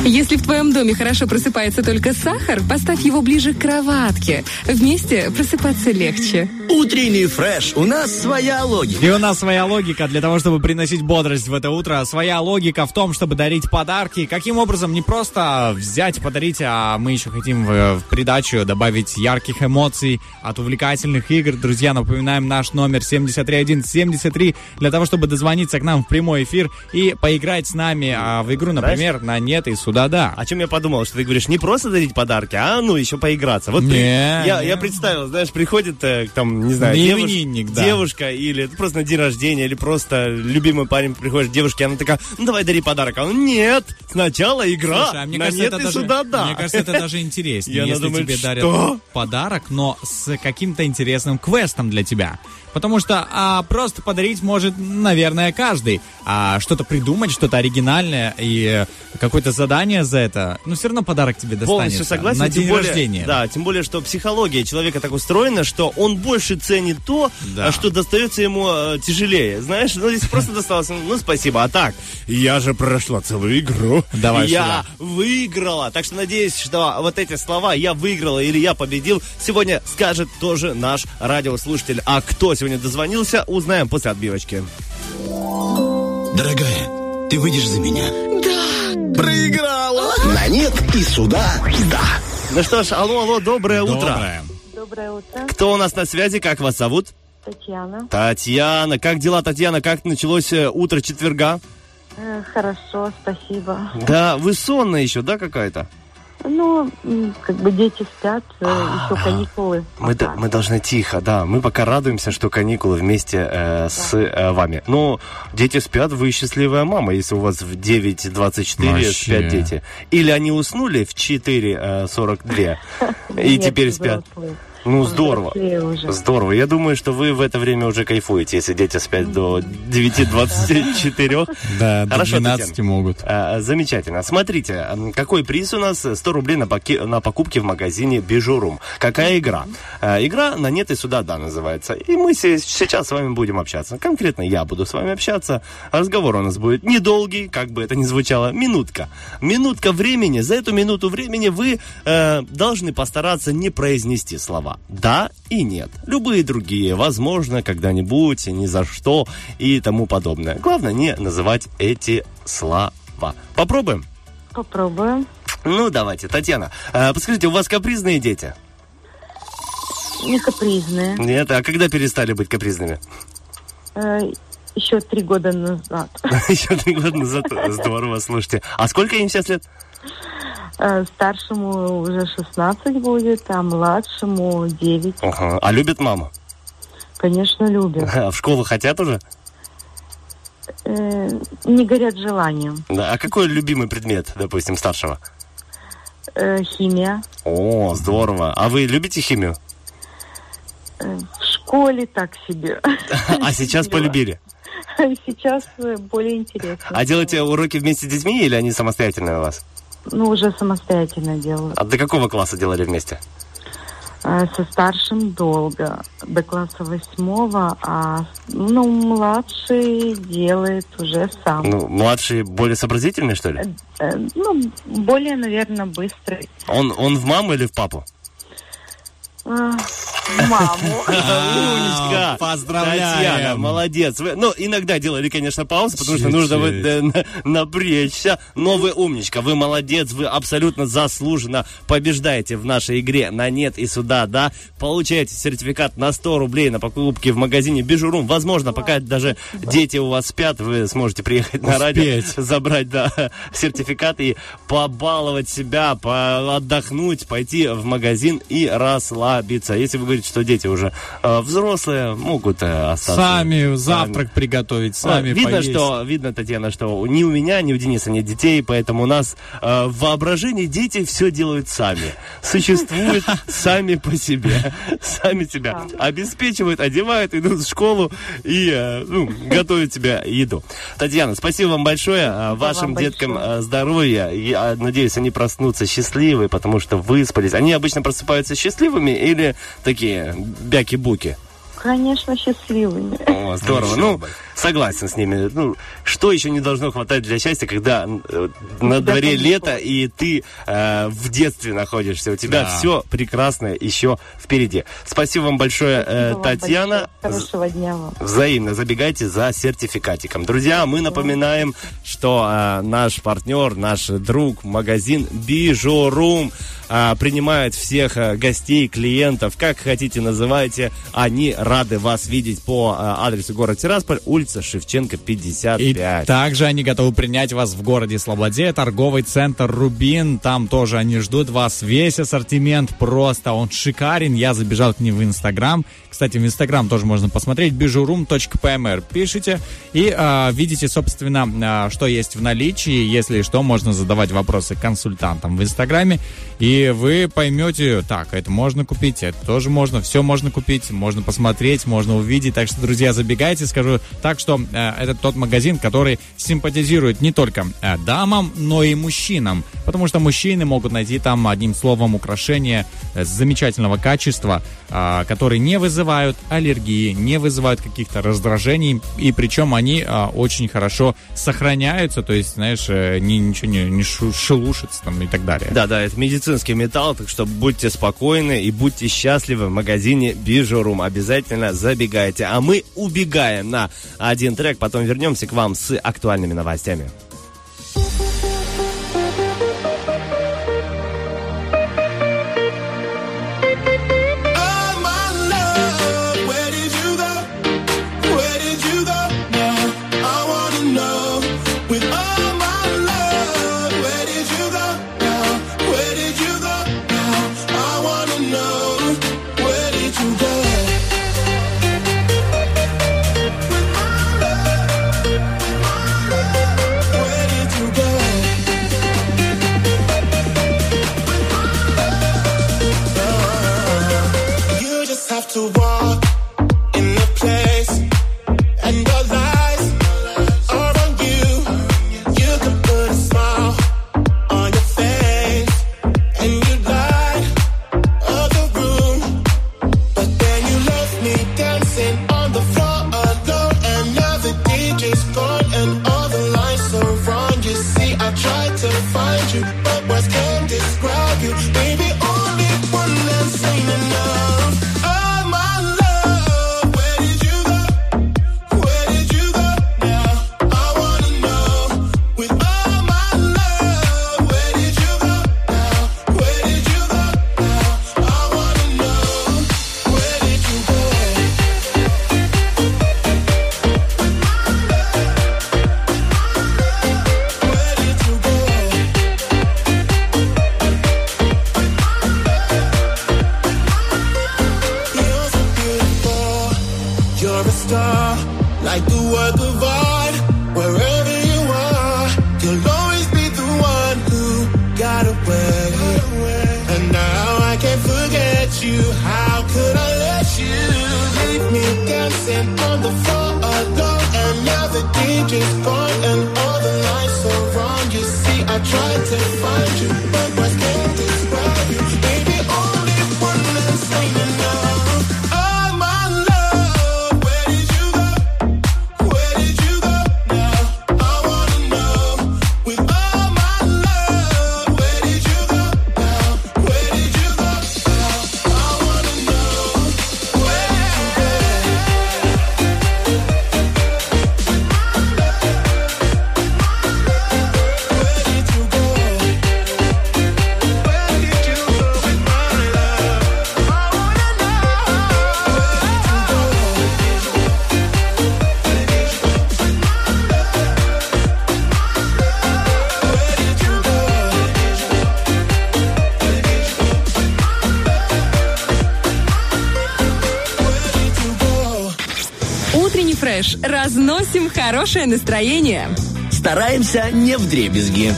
Если в твоем твоем доме хорошо просыпается только сахар, поставь его ближе к кроватке. Вместе просыпаться легче.
Утренний фреш. У нас своя логика.
И у нас своя логика для того, чтобы приносить бодрость в это утро. Своя логика в том, чтобы дарить подарки. Каким образом не просто взять и подарить, а мы еще хотим в, в придачу добавить ярких эмоций от увлекательных игр. Друзья, напоминаем наш номер 73173 для того, чтобы дозвониться к нам в прямой эфир и поиграть с нами а, в игру, например, на нет и сюда да.
О чем я подумал, что ты говоришь, не просто дарить подарки, а ну еще поиграться. Вот
Не,
я,
не.
я представил, знаешь, приходит э, там, не знаю,
На
девуш-
именинник, да.
девушка или просто на день рождения, или просто любимый парень приходит к девушке, она такая, ну давай дари подарок. А он, нет, сначала игра,
Слушай, а мне
на
кажется,
нет
это
и
даже,
сюда да.
Мне кажется, это даже интереснее,
она
если
думает,
тебе дарят
«Что?»
подарок, но с каким-то интересным квестом для тебя. Потому что а, просто подарить может, наверное, каждый. А что-то придумать, что-то оригинальное и э, какое-то задание за это, ну все равно подарок тебе достанется.
Полностью согласен.
На
тем
день
более-
рождения.
Да, тем более, что психология человека так устроена, что он больше ценит то,
Да.
а что достается ему э, тяжелее. Знаешь, ну здесь просто досталось, ну спасибо. А так, я же прошла целую игру.
Давай
я
сюда.
выиграла. Так что надеюсь, что вот эти слова «я выиграла» или «я победил» сегодня скажет тоже наш радиослушатель. А кто сегодня дозвонился, узнаем после отбивочки.
Дорогая, ты выйдешь за меня? Да. Проиграла. На нет и сюда да.
Ну что ж, алло, алло, доброе, утро.
Доброе.
Доброе утро.
Кто у нас на связи, как вас зовут?
Татьяна.
Татьяна, как дела, Татьяна? Как началось э, утро четверга?
Э, Хорошо, спасибо.
Да, вы сонная еще, да, какая-то?
Ну, как бы дети спят, э, еще каникулы.
Мы, д- мы должны тихо, да. Мы пока радуемся, что каникулы вместе э, с э, вами. Но дети спят, вы счастливая мама, если у вас в 9.24
Вообще.
спят дети. Или они уснули в 4.42 и
Нет,
теперь спят.
взрослые.
Ну, здорово. Здорово. Я думаю, что вы в это время уже кайфуете, если дети спят до 9.24.
Да, до
Хорошо,
12
Татьяна.
могут.
А, Замечательно. Смотрите, какой приз у нас? 100 рублей на, покупки в магазине Бижурум. Какая игра? А, Игра на нет и сюда да называется. И мы се- сейчас с вами будем общаться. Конкретно я буду с вами общаться. Разговор у нас будет недолгий, как бы это ни звучало, минутка. Минутка времени. За эту минуту времени вы э, должны постараться не произнести слова да и нет. Любые другие, возможно, когда-нибудь, ни за что и тому подобное. Главное не называть эти слова. Попробуем?
Попробуем.
Ну, давайте, Татьяна, э, подскажите, у вас капризные дети?
Не капризные.
Нет, а когда перестали быть капризными?
Э, еще три года назад.
Еще три года назад. Здорово, слушайте. А сколько им сейчас лет?
Э, старшему уже 16 будет, а младшему 9.
Ага. А любят маму?
Конечно, любят.
А в школу хотят уже?
Э, не горят желанием.
Да. А какой любимый предмет, допустим, старшего?
Э, химия.
О, здорово. А вы любите химию?
Э, в школе так себе.
А сейчас полюбили?
Сейчас э, более интересно.
А делаете уроки вместе с детьми или они самостоятельные у вас?
Ну, уже самостоятельно делаю.
А до какого класса делали вместе?
Э, Со старшим долго, до класса восьмого, а ну, младший делает уже сам.
Ну, младший более сообразительный, что ли?
Э, Ну, более, наверное, быстрый.
Он, он в маму или в папу?
А, Маму.
Умничка!
Поздравляем!
Татьяна, молодец. Вы- ну, иногда делали, конечно, паузу, потому что нужно э, на- напрячься. Но вы умничка, вы молодец, вы абсолютно заслуженно побеждаете в нашей игре на нет и сюда, да. Получаете сертификат на 100 рублей на покупки в магазине Бижурум. Возможно, пока даже дети у вас спят, вы сможете приехать на радио, забрать, да, сертификат и побаловать себя, отдохнуть, пойти в магазин и расслабиться. Если вы говорите, что дети уже э, взрослые, могут э, остаться.
Сами завтрак приготовить, сами
А, видно,
поесть.
что, видно, Татьяна, что ни у меня, ни у Дениса нет детей, поэтому у нас э, в воображении дети все делают сами. Существуют сами по себе. Сами себя обеспечивают, одевают, идут в школу и э, ну, готовят себе еду. Татьяна, спасибо вам большое. А, Вашим деткам э, здоровья. Я надеюсь, они проснутся счастливые, потому что выспались. Они обычно просыпаются счастливыми или такие бяки-буки?
Конечно, счастливыми.
О, здорово. Ну,
согласен с ними. Ну, что еще не должно хватать для счастья, когда э, на дворе лето, и ты э, в детстве находишься. У тебя
Да.
все прекрасное еще впереди. Спасибо вам большое, э,
Вам
Татьяна.
большое. Хорошего дня вам.
Взаимно забегайте за сертификатиком. Друзья, мы напоминаем, что э, наш партнер, наш друг, магазин Бижурум э, принимает всех э, гостей, клиентов, как хотите называйте. Они рады вас видеть по э, адресу город Тирасполь, улица Шевченко, 55.
И также они готовы принять вас в городе Слободе, торговый центр Рубин. Там тоже они ждут вас. Весь ассортимент просто, он шикарен. Я забежал к ним в Инстаграм. Кстати, в Инстаграм тоже можно посмотреть. bijurum.pmr. Пишите и а, видите, собственно, а, что есть в наличии. Если что, можно задавать вопросы консультантам в Инстаграме. И вы поймете, так, это можно купить, это тоже можно, все можно купить, можно посмотреть, можно увидеть. Так что, друзья, забегайте, скажу так, что э, это тот магазин, который симпатизирует не только э, дамам, но и мужчинам. Потому что мужчины могут найти там, одним словом, украшения э, замечательного качества, э, которые не вызывают аллергии, не вызывают каких-то раздражений. И причем они э, очень хорошо сохраняются, то есть, знаешь, э, ни- ничего не, не шелушится там и так далее.
Да, да, это медицинский металл, так что будьте спокойны и будьте счастливы в магазине Бижурум. Обязательно забегайте. А мы убегаем на один трек, потом вернемся к вам с актуальными новостями.
Хорошее настроение.
Стараемся не в дребезги.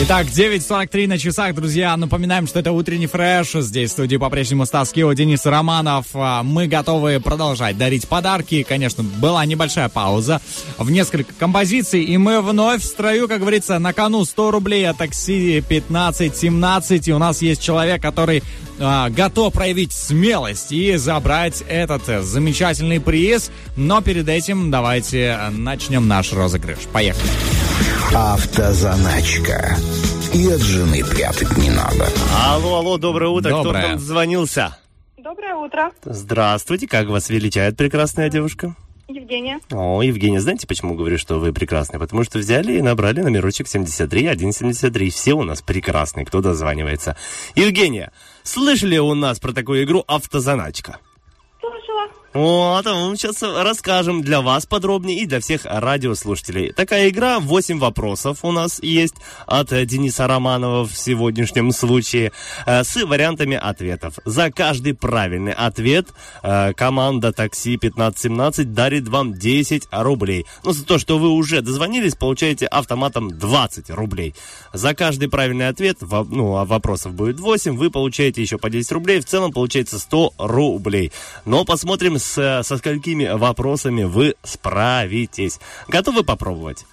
Итак, 9.43 на часах, друзья. Напоминаем, что это утренний фреш. Здесь в студии по-прежнему Стас Кио, Денис Романов. А, Мы готовы продолжать дарить подарки. Конечно, была небольшая пауза в несколько композиций, и мы вновь в строю, как говорится, на кону 100 рублей от такси 15-17. И у нас есть человек, который а, готов проявить смелость и забрать этот э, замечательный приз. Но перед этим давайте э, начнем наш розыгрыш. Поехали.
Автозаначка. И от жены прятать не надо.
Алло, алло, доброе утро.
Доброе.
Кто там звонился?
Доброе утро,
Здравствуйте, как вас величает прекрасная девушка?
Евгения.
О, Евгения, знаете, почему говорю, что вы прекрасные? Потому что взяли и набрали номерочек 73 173. Все у нас прекрасные, кто дозванивается. Евгения, слышали у нас про такую игру «Автозаначка»? Вот, а мы сейчас расскажем для вас подробнее и для всех радиослушателей. Такая игра, 8 вопросов у нас есть от Дениса Романова в сегодняшнем случае э, с вариантами ответов. За каждый правильный ответ э, команда такси 1517 дарит вам 10 рублей. Ну, за то, что вы уже дозвонились, получаете автоматом 20 рублей. За каждый правильный ответ, ну, а вопросов будет 8, вы получаете еще по 10 рублей. В целом получается 100 рублей. Но посмотрим, с, э, со сколькими вопросами вы справитесь. Готовы попробовать?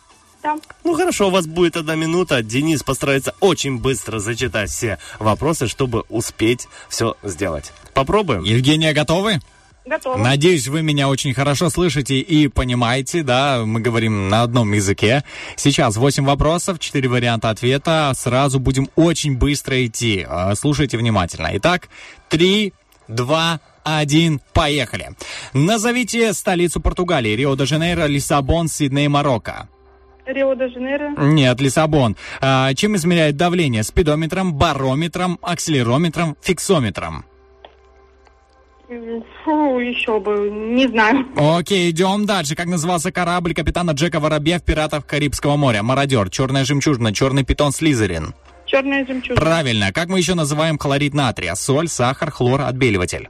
Да.
Ну хорошо, у вас будет одна минута. Денис постарается очень быстро зачитать все вопросы, чтобы успеть все сделать. Попробуем?
Евгения, готовы?
Готова.
Надеюсь, вы меня очень хорошо слышите и понимаете, да, мы говорим на одном языке. Сейчас 8 вопросов, 4 варианта ответа. Сразу будем очень быстро идти. А, Слушайте внимательно. Итак, 3, 2, 1, поехали. Назовите столицу Португалии. Рио-де-Жанейро, Лиссабон, Сидней, Марокко.
Рио-де-Жанейро.
Нет, Лиссабон. А, чем измеряют давление? Спидометром, барометром, акселерометром, фиксометром.
Фу, еще бы, не знаю.
Окей, идем дальше. Как назывался корабль капитана Джека Воробья в «Пиратах Карибского моря»? Мародер, черная жемчужина, черный питон Слизерин.
Черная жемчужина.
Правильно. Как мы еще называем хлорид натрия? Соль, сахар, хлор, отбеливатель.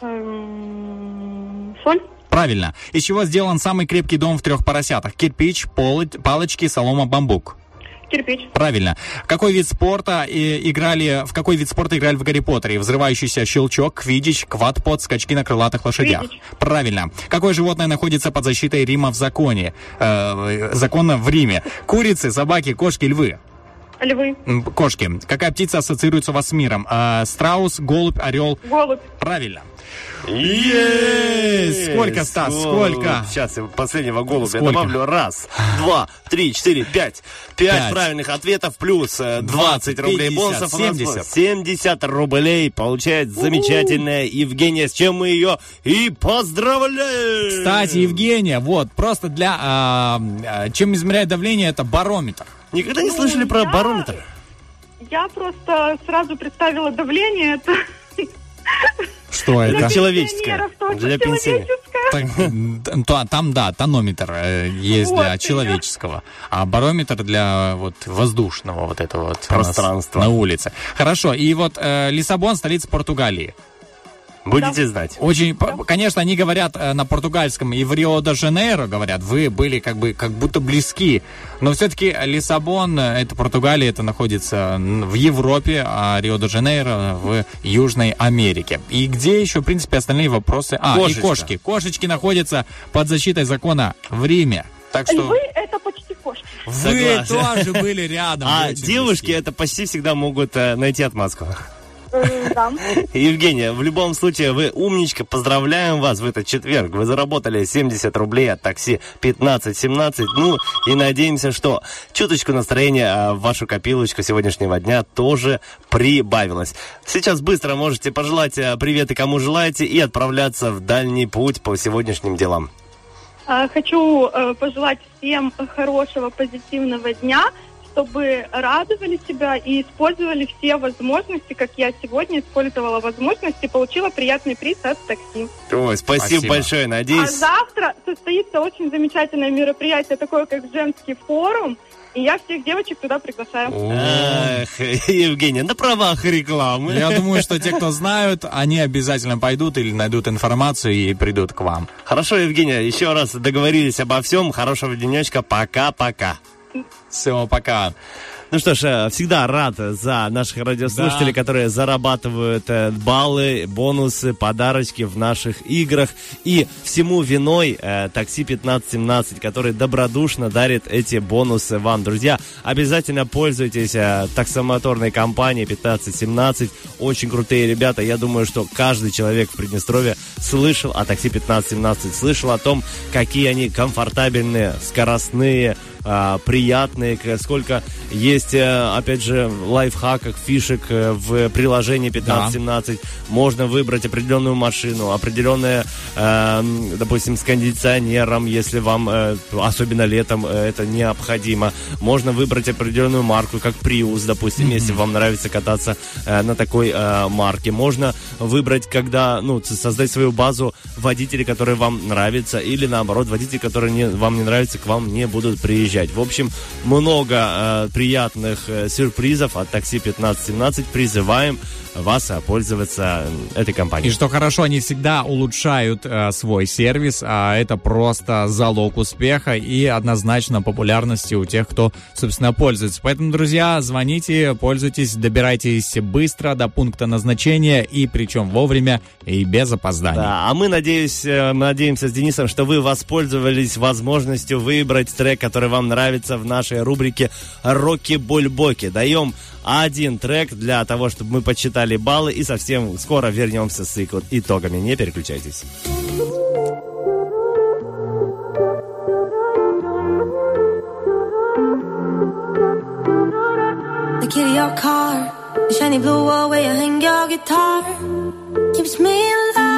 Эм, Соль.
Правильно. Из чего сделан самый крепкий дом в трех поросятах? Кирпич, полы- палочки, солома, бамбук.
Кирпич.
Правильно. Какой вид спорта э, играли, в какой вид спорта играли в Гарри Поттере? Взрывающийся щелчок, квидич, квадпот, скачки на крылатых лошадях.
Квиддич.
Правильно. Какое животное находится под защитой Рима в законе? Э, закона в Риме. Курицы, собаки, кошки, львы.
Львы.
Кошки. Какая птица ассоциируется у вас с миром? Э, страус, голубь, орел.
Голубь.
Правильно. Есть! Сколько, Стас, сколько?
Сейчас я последнего голубя
Сколько?
добавлю. Раз, два, три, четыре, пять. Пять
Пять.
правильных ответов плюс э, 20 рублей
50,
бонусов. у нас
70.
будет 70 рублей получает замечательная Евгения, с чем мы ее и поздравляем!
Кстати, Евгения, вот, просто для... а, а, чем измеряет давление, это барометр.
Никогда не слышали про барометр?
Я просто сразу представила давление. Это
Что
для
это?
человеческое. Для пенсионеров.
то- там, да, тонометр э, есть
Вот
для человеческого, а барометр для вот воздушного вот этого вот
Пространства.
на улице. Хорошо, и вот э, Лиссабон, столица Португалии.
Будете знать.
Очень, п- конечно, они говорят э, на португальском и в Рио-де-Жанейро говорят, вы были как бы как будто близки, но все-таки Лиссабон, э, это Португалия, это находится в Европе, а Рио-де-Жанейро в Южной Америке. И где еще, в принципе, остальные вопросы? А,
Кошечка.
и кошки. Кошечки находятся под защитой закона в Риме. Так что
Львы это почти кошки.
вы
Согласен.
тоже были рядом.
А девушки
близки.
это почти всегда могут э, найти отмазку.
Да.
Евгения, в любом случае, вы умничка, поздравляем вас в этот четверг. Вы заработали 70 рублей от такси 15-17. Ну, и надеемся, что чуточку настроения а, в вашу копилочку сегодняшнего дня тоже прибавилось. Сейчас быстро можете пожелать а, привет и кому желаете и отправляться в дальний путь по сегодняшним делам.
А, Хочу э, пожелать всем хорошего, позитивного дня, чтобы радовали себя и использовали все возможности, как я сегодня использовала возможности, получила приятный приз от такси.
Ой, спасибо,
Спасибо.
большое,
А
надеюсь.
завтра состоится очень замечательное мероприятие, такое как женский форум, и я всех девочек туда приглашаю.
Эх, Евгения, на правах рекламы.
Я думаю, что те, кто знают, они обязательно пойдут или найдут информацию и придут к вам.
Хорошо, Евгения, еще раз договорились обо всем. Хорошего денечка. Пока-пока.
Все, пока.
Ну что ж, э, всегда рад за наших радиослушателей,
Да.
которые зарабатывают э, баллы, бонусы, подарочки в наших играх. И всему виной э, такси 1517, который добродушно дарит эти бонусы вам. Друзья, обязательно пользуйтесь э, таксомоторной компанией 1517. Очень крутые ребята. Я думаю, что каждый человек в Приднестровье слышал о такси 1517, слышал о том, какие они комфортабельные, скоростные, а, приятные, сколько есть, э, опять же, лайфхаков, фишек э, в приложении 1517. Можно выбрать определенную машину, определенное, э, допустим, с кондиционером, если вам, э, особенно летом, э, это необходимо. Можно выбрать определенную марку, как Prius, допустим, если вам нравится кататься э, на такой э, марке. Можно выбрать, когда, ну, создать свою базу водителей, которые вам нравятся, или наоборот, водители, которые не, вам не нравятся, к вам не будут приезжать. В общем, много э, приятных э, сюрпризов от такси 1517. Призываем вас э, пользоваться э, этой компанией.
И что хорошо, они всегда улучшают э, свой сервис, а это просто залог успеха и однозначно популярности у тех, кто, собственно, пользуется. Поэтому, друзья, звоните, пользуйтесь, добирайтесь быстро до пункта назначения и причем вовремя и без опозданий.
Да, а мы, надеюсь, мы надеемся с Денисом, что вы воспользовались возможностью выбрать трек, который вам нравится в нашей рубрике «Роки-бульбоки». Даем один трек для того, чтобы мы подсчитали баллы и совсем скоро вернемся с итогами. Не переключайтесь.
The key to your car, the shiny blue wall where you hang your guitar, keeps me alive.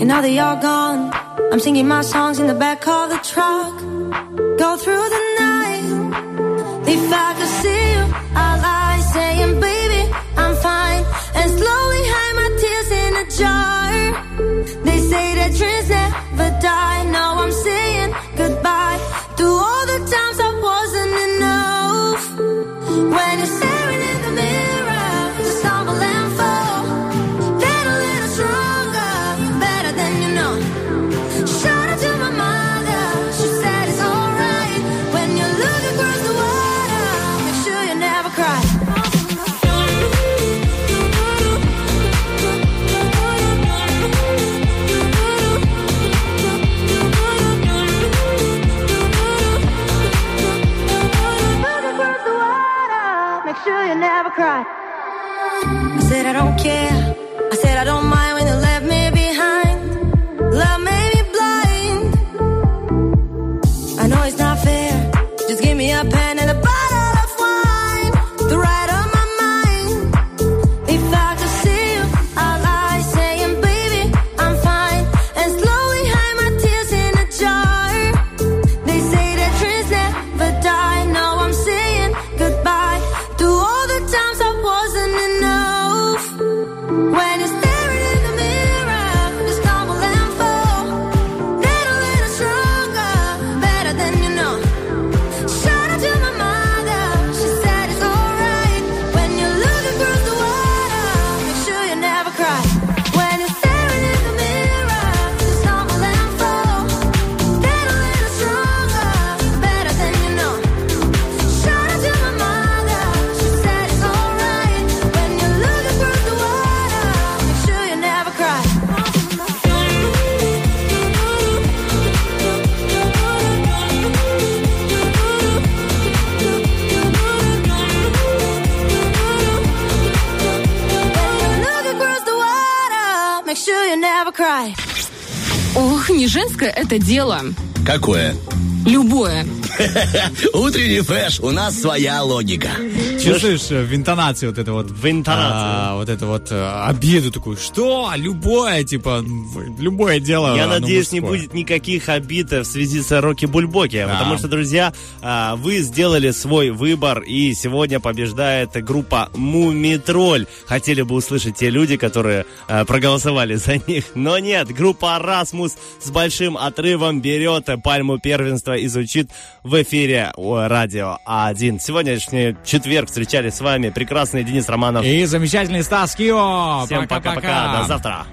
And now that you're gone, I'm singing my songs in the back of the truck. Go through the. If I could see you, I'll lie saying, baby, I'm fine. And slowly hide my tears in a jar. They say that dreams never die. Now I'm saying
это дело.
Какое?
Любое.
Утренний фреш, у нас своя логика.
Чувствуешь э, в интонации вот это вот... В
интонации.
вот это вот э, обиду такую. Что? Любое, типа, любое дело.
Я надеюсь, не будет никаких обид э, в связи с Рокки Бульбоки, потому что, друзья, а, вы сделали свой выбор, и сегодня побеждает группа Мумитроль. Хотели бы услышать те люди, которые а, проголосовали за них, но нет, группа Расмус с большим отрывом берет пальму первенства и звучит в эфире радио А1. Сегодняшний четверг встречались с вами прекрасный Денис Романов.
И замечательный Стас Кио.
Всем пока-пока, до завтра.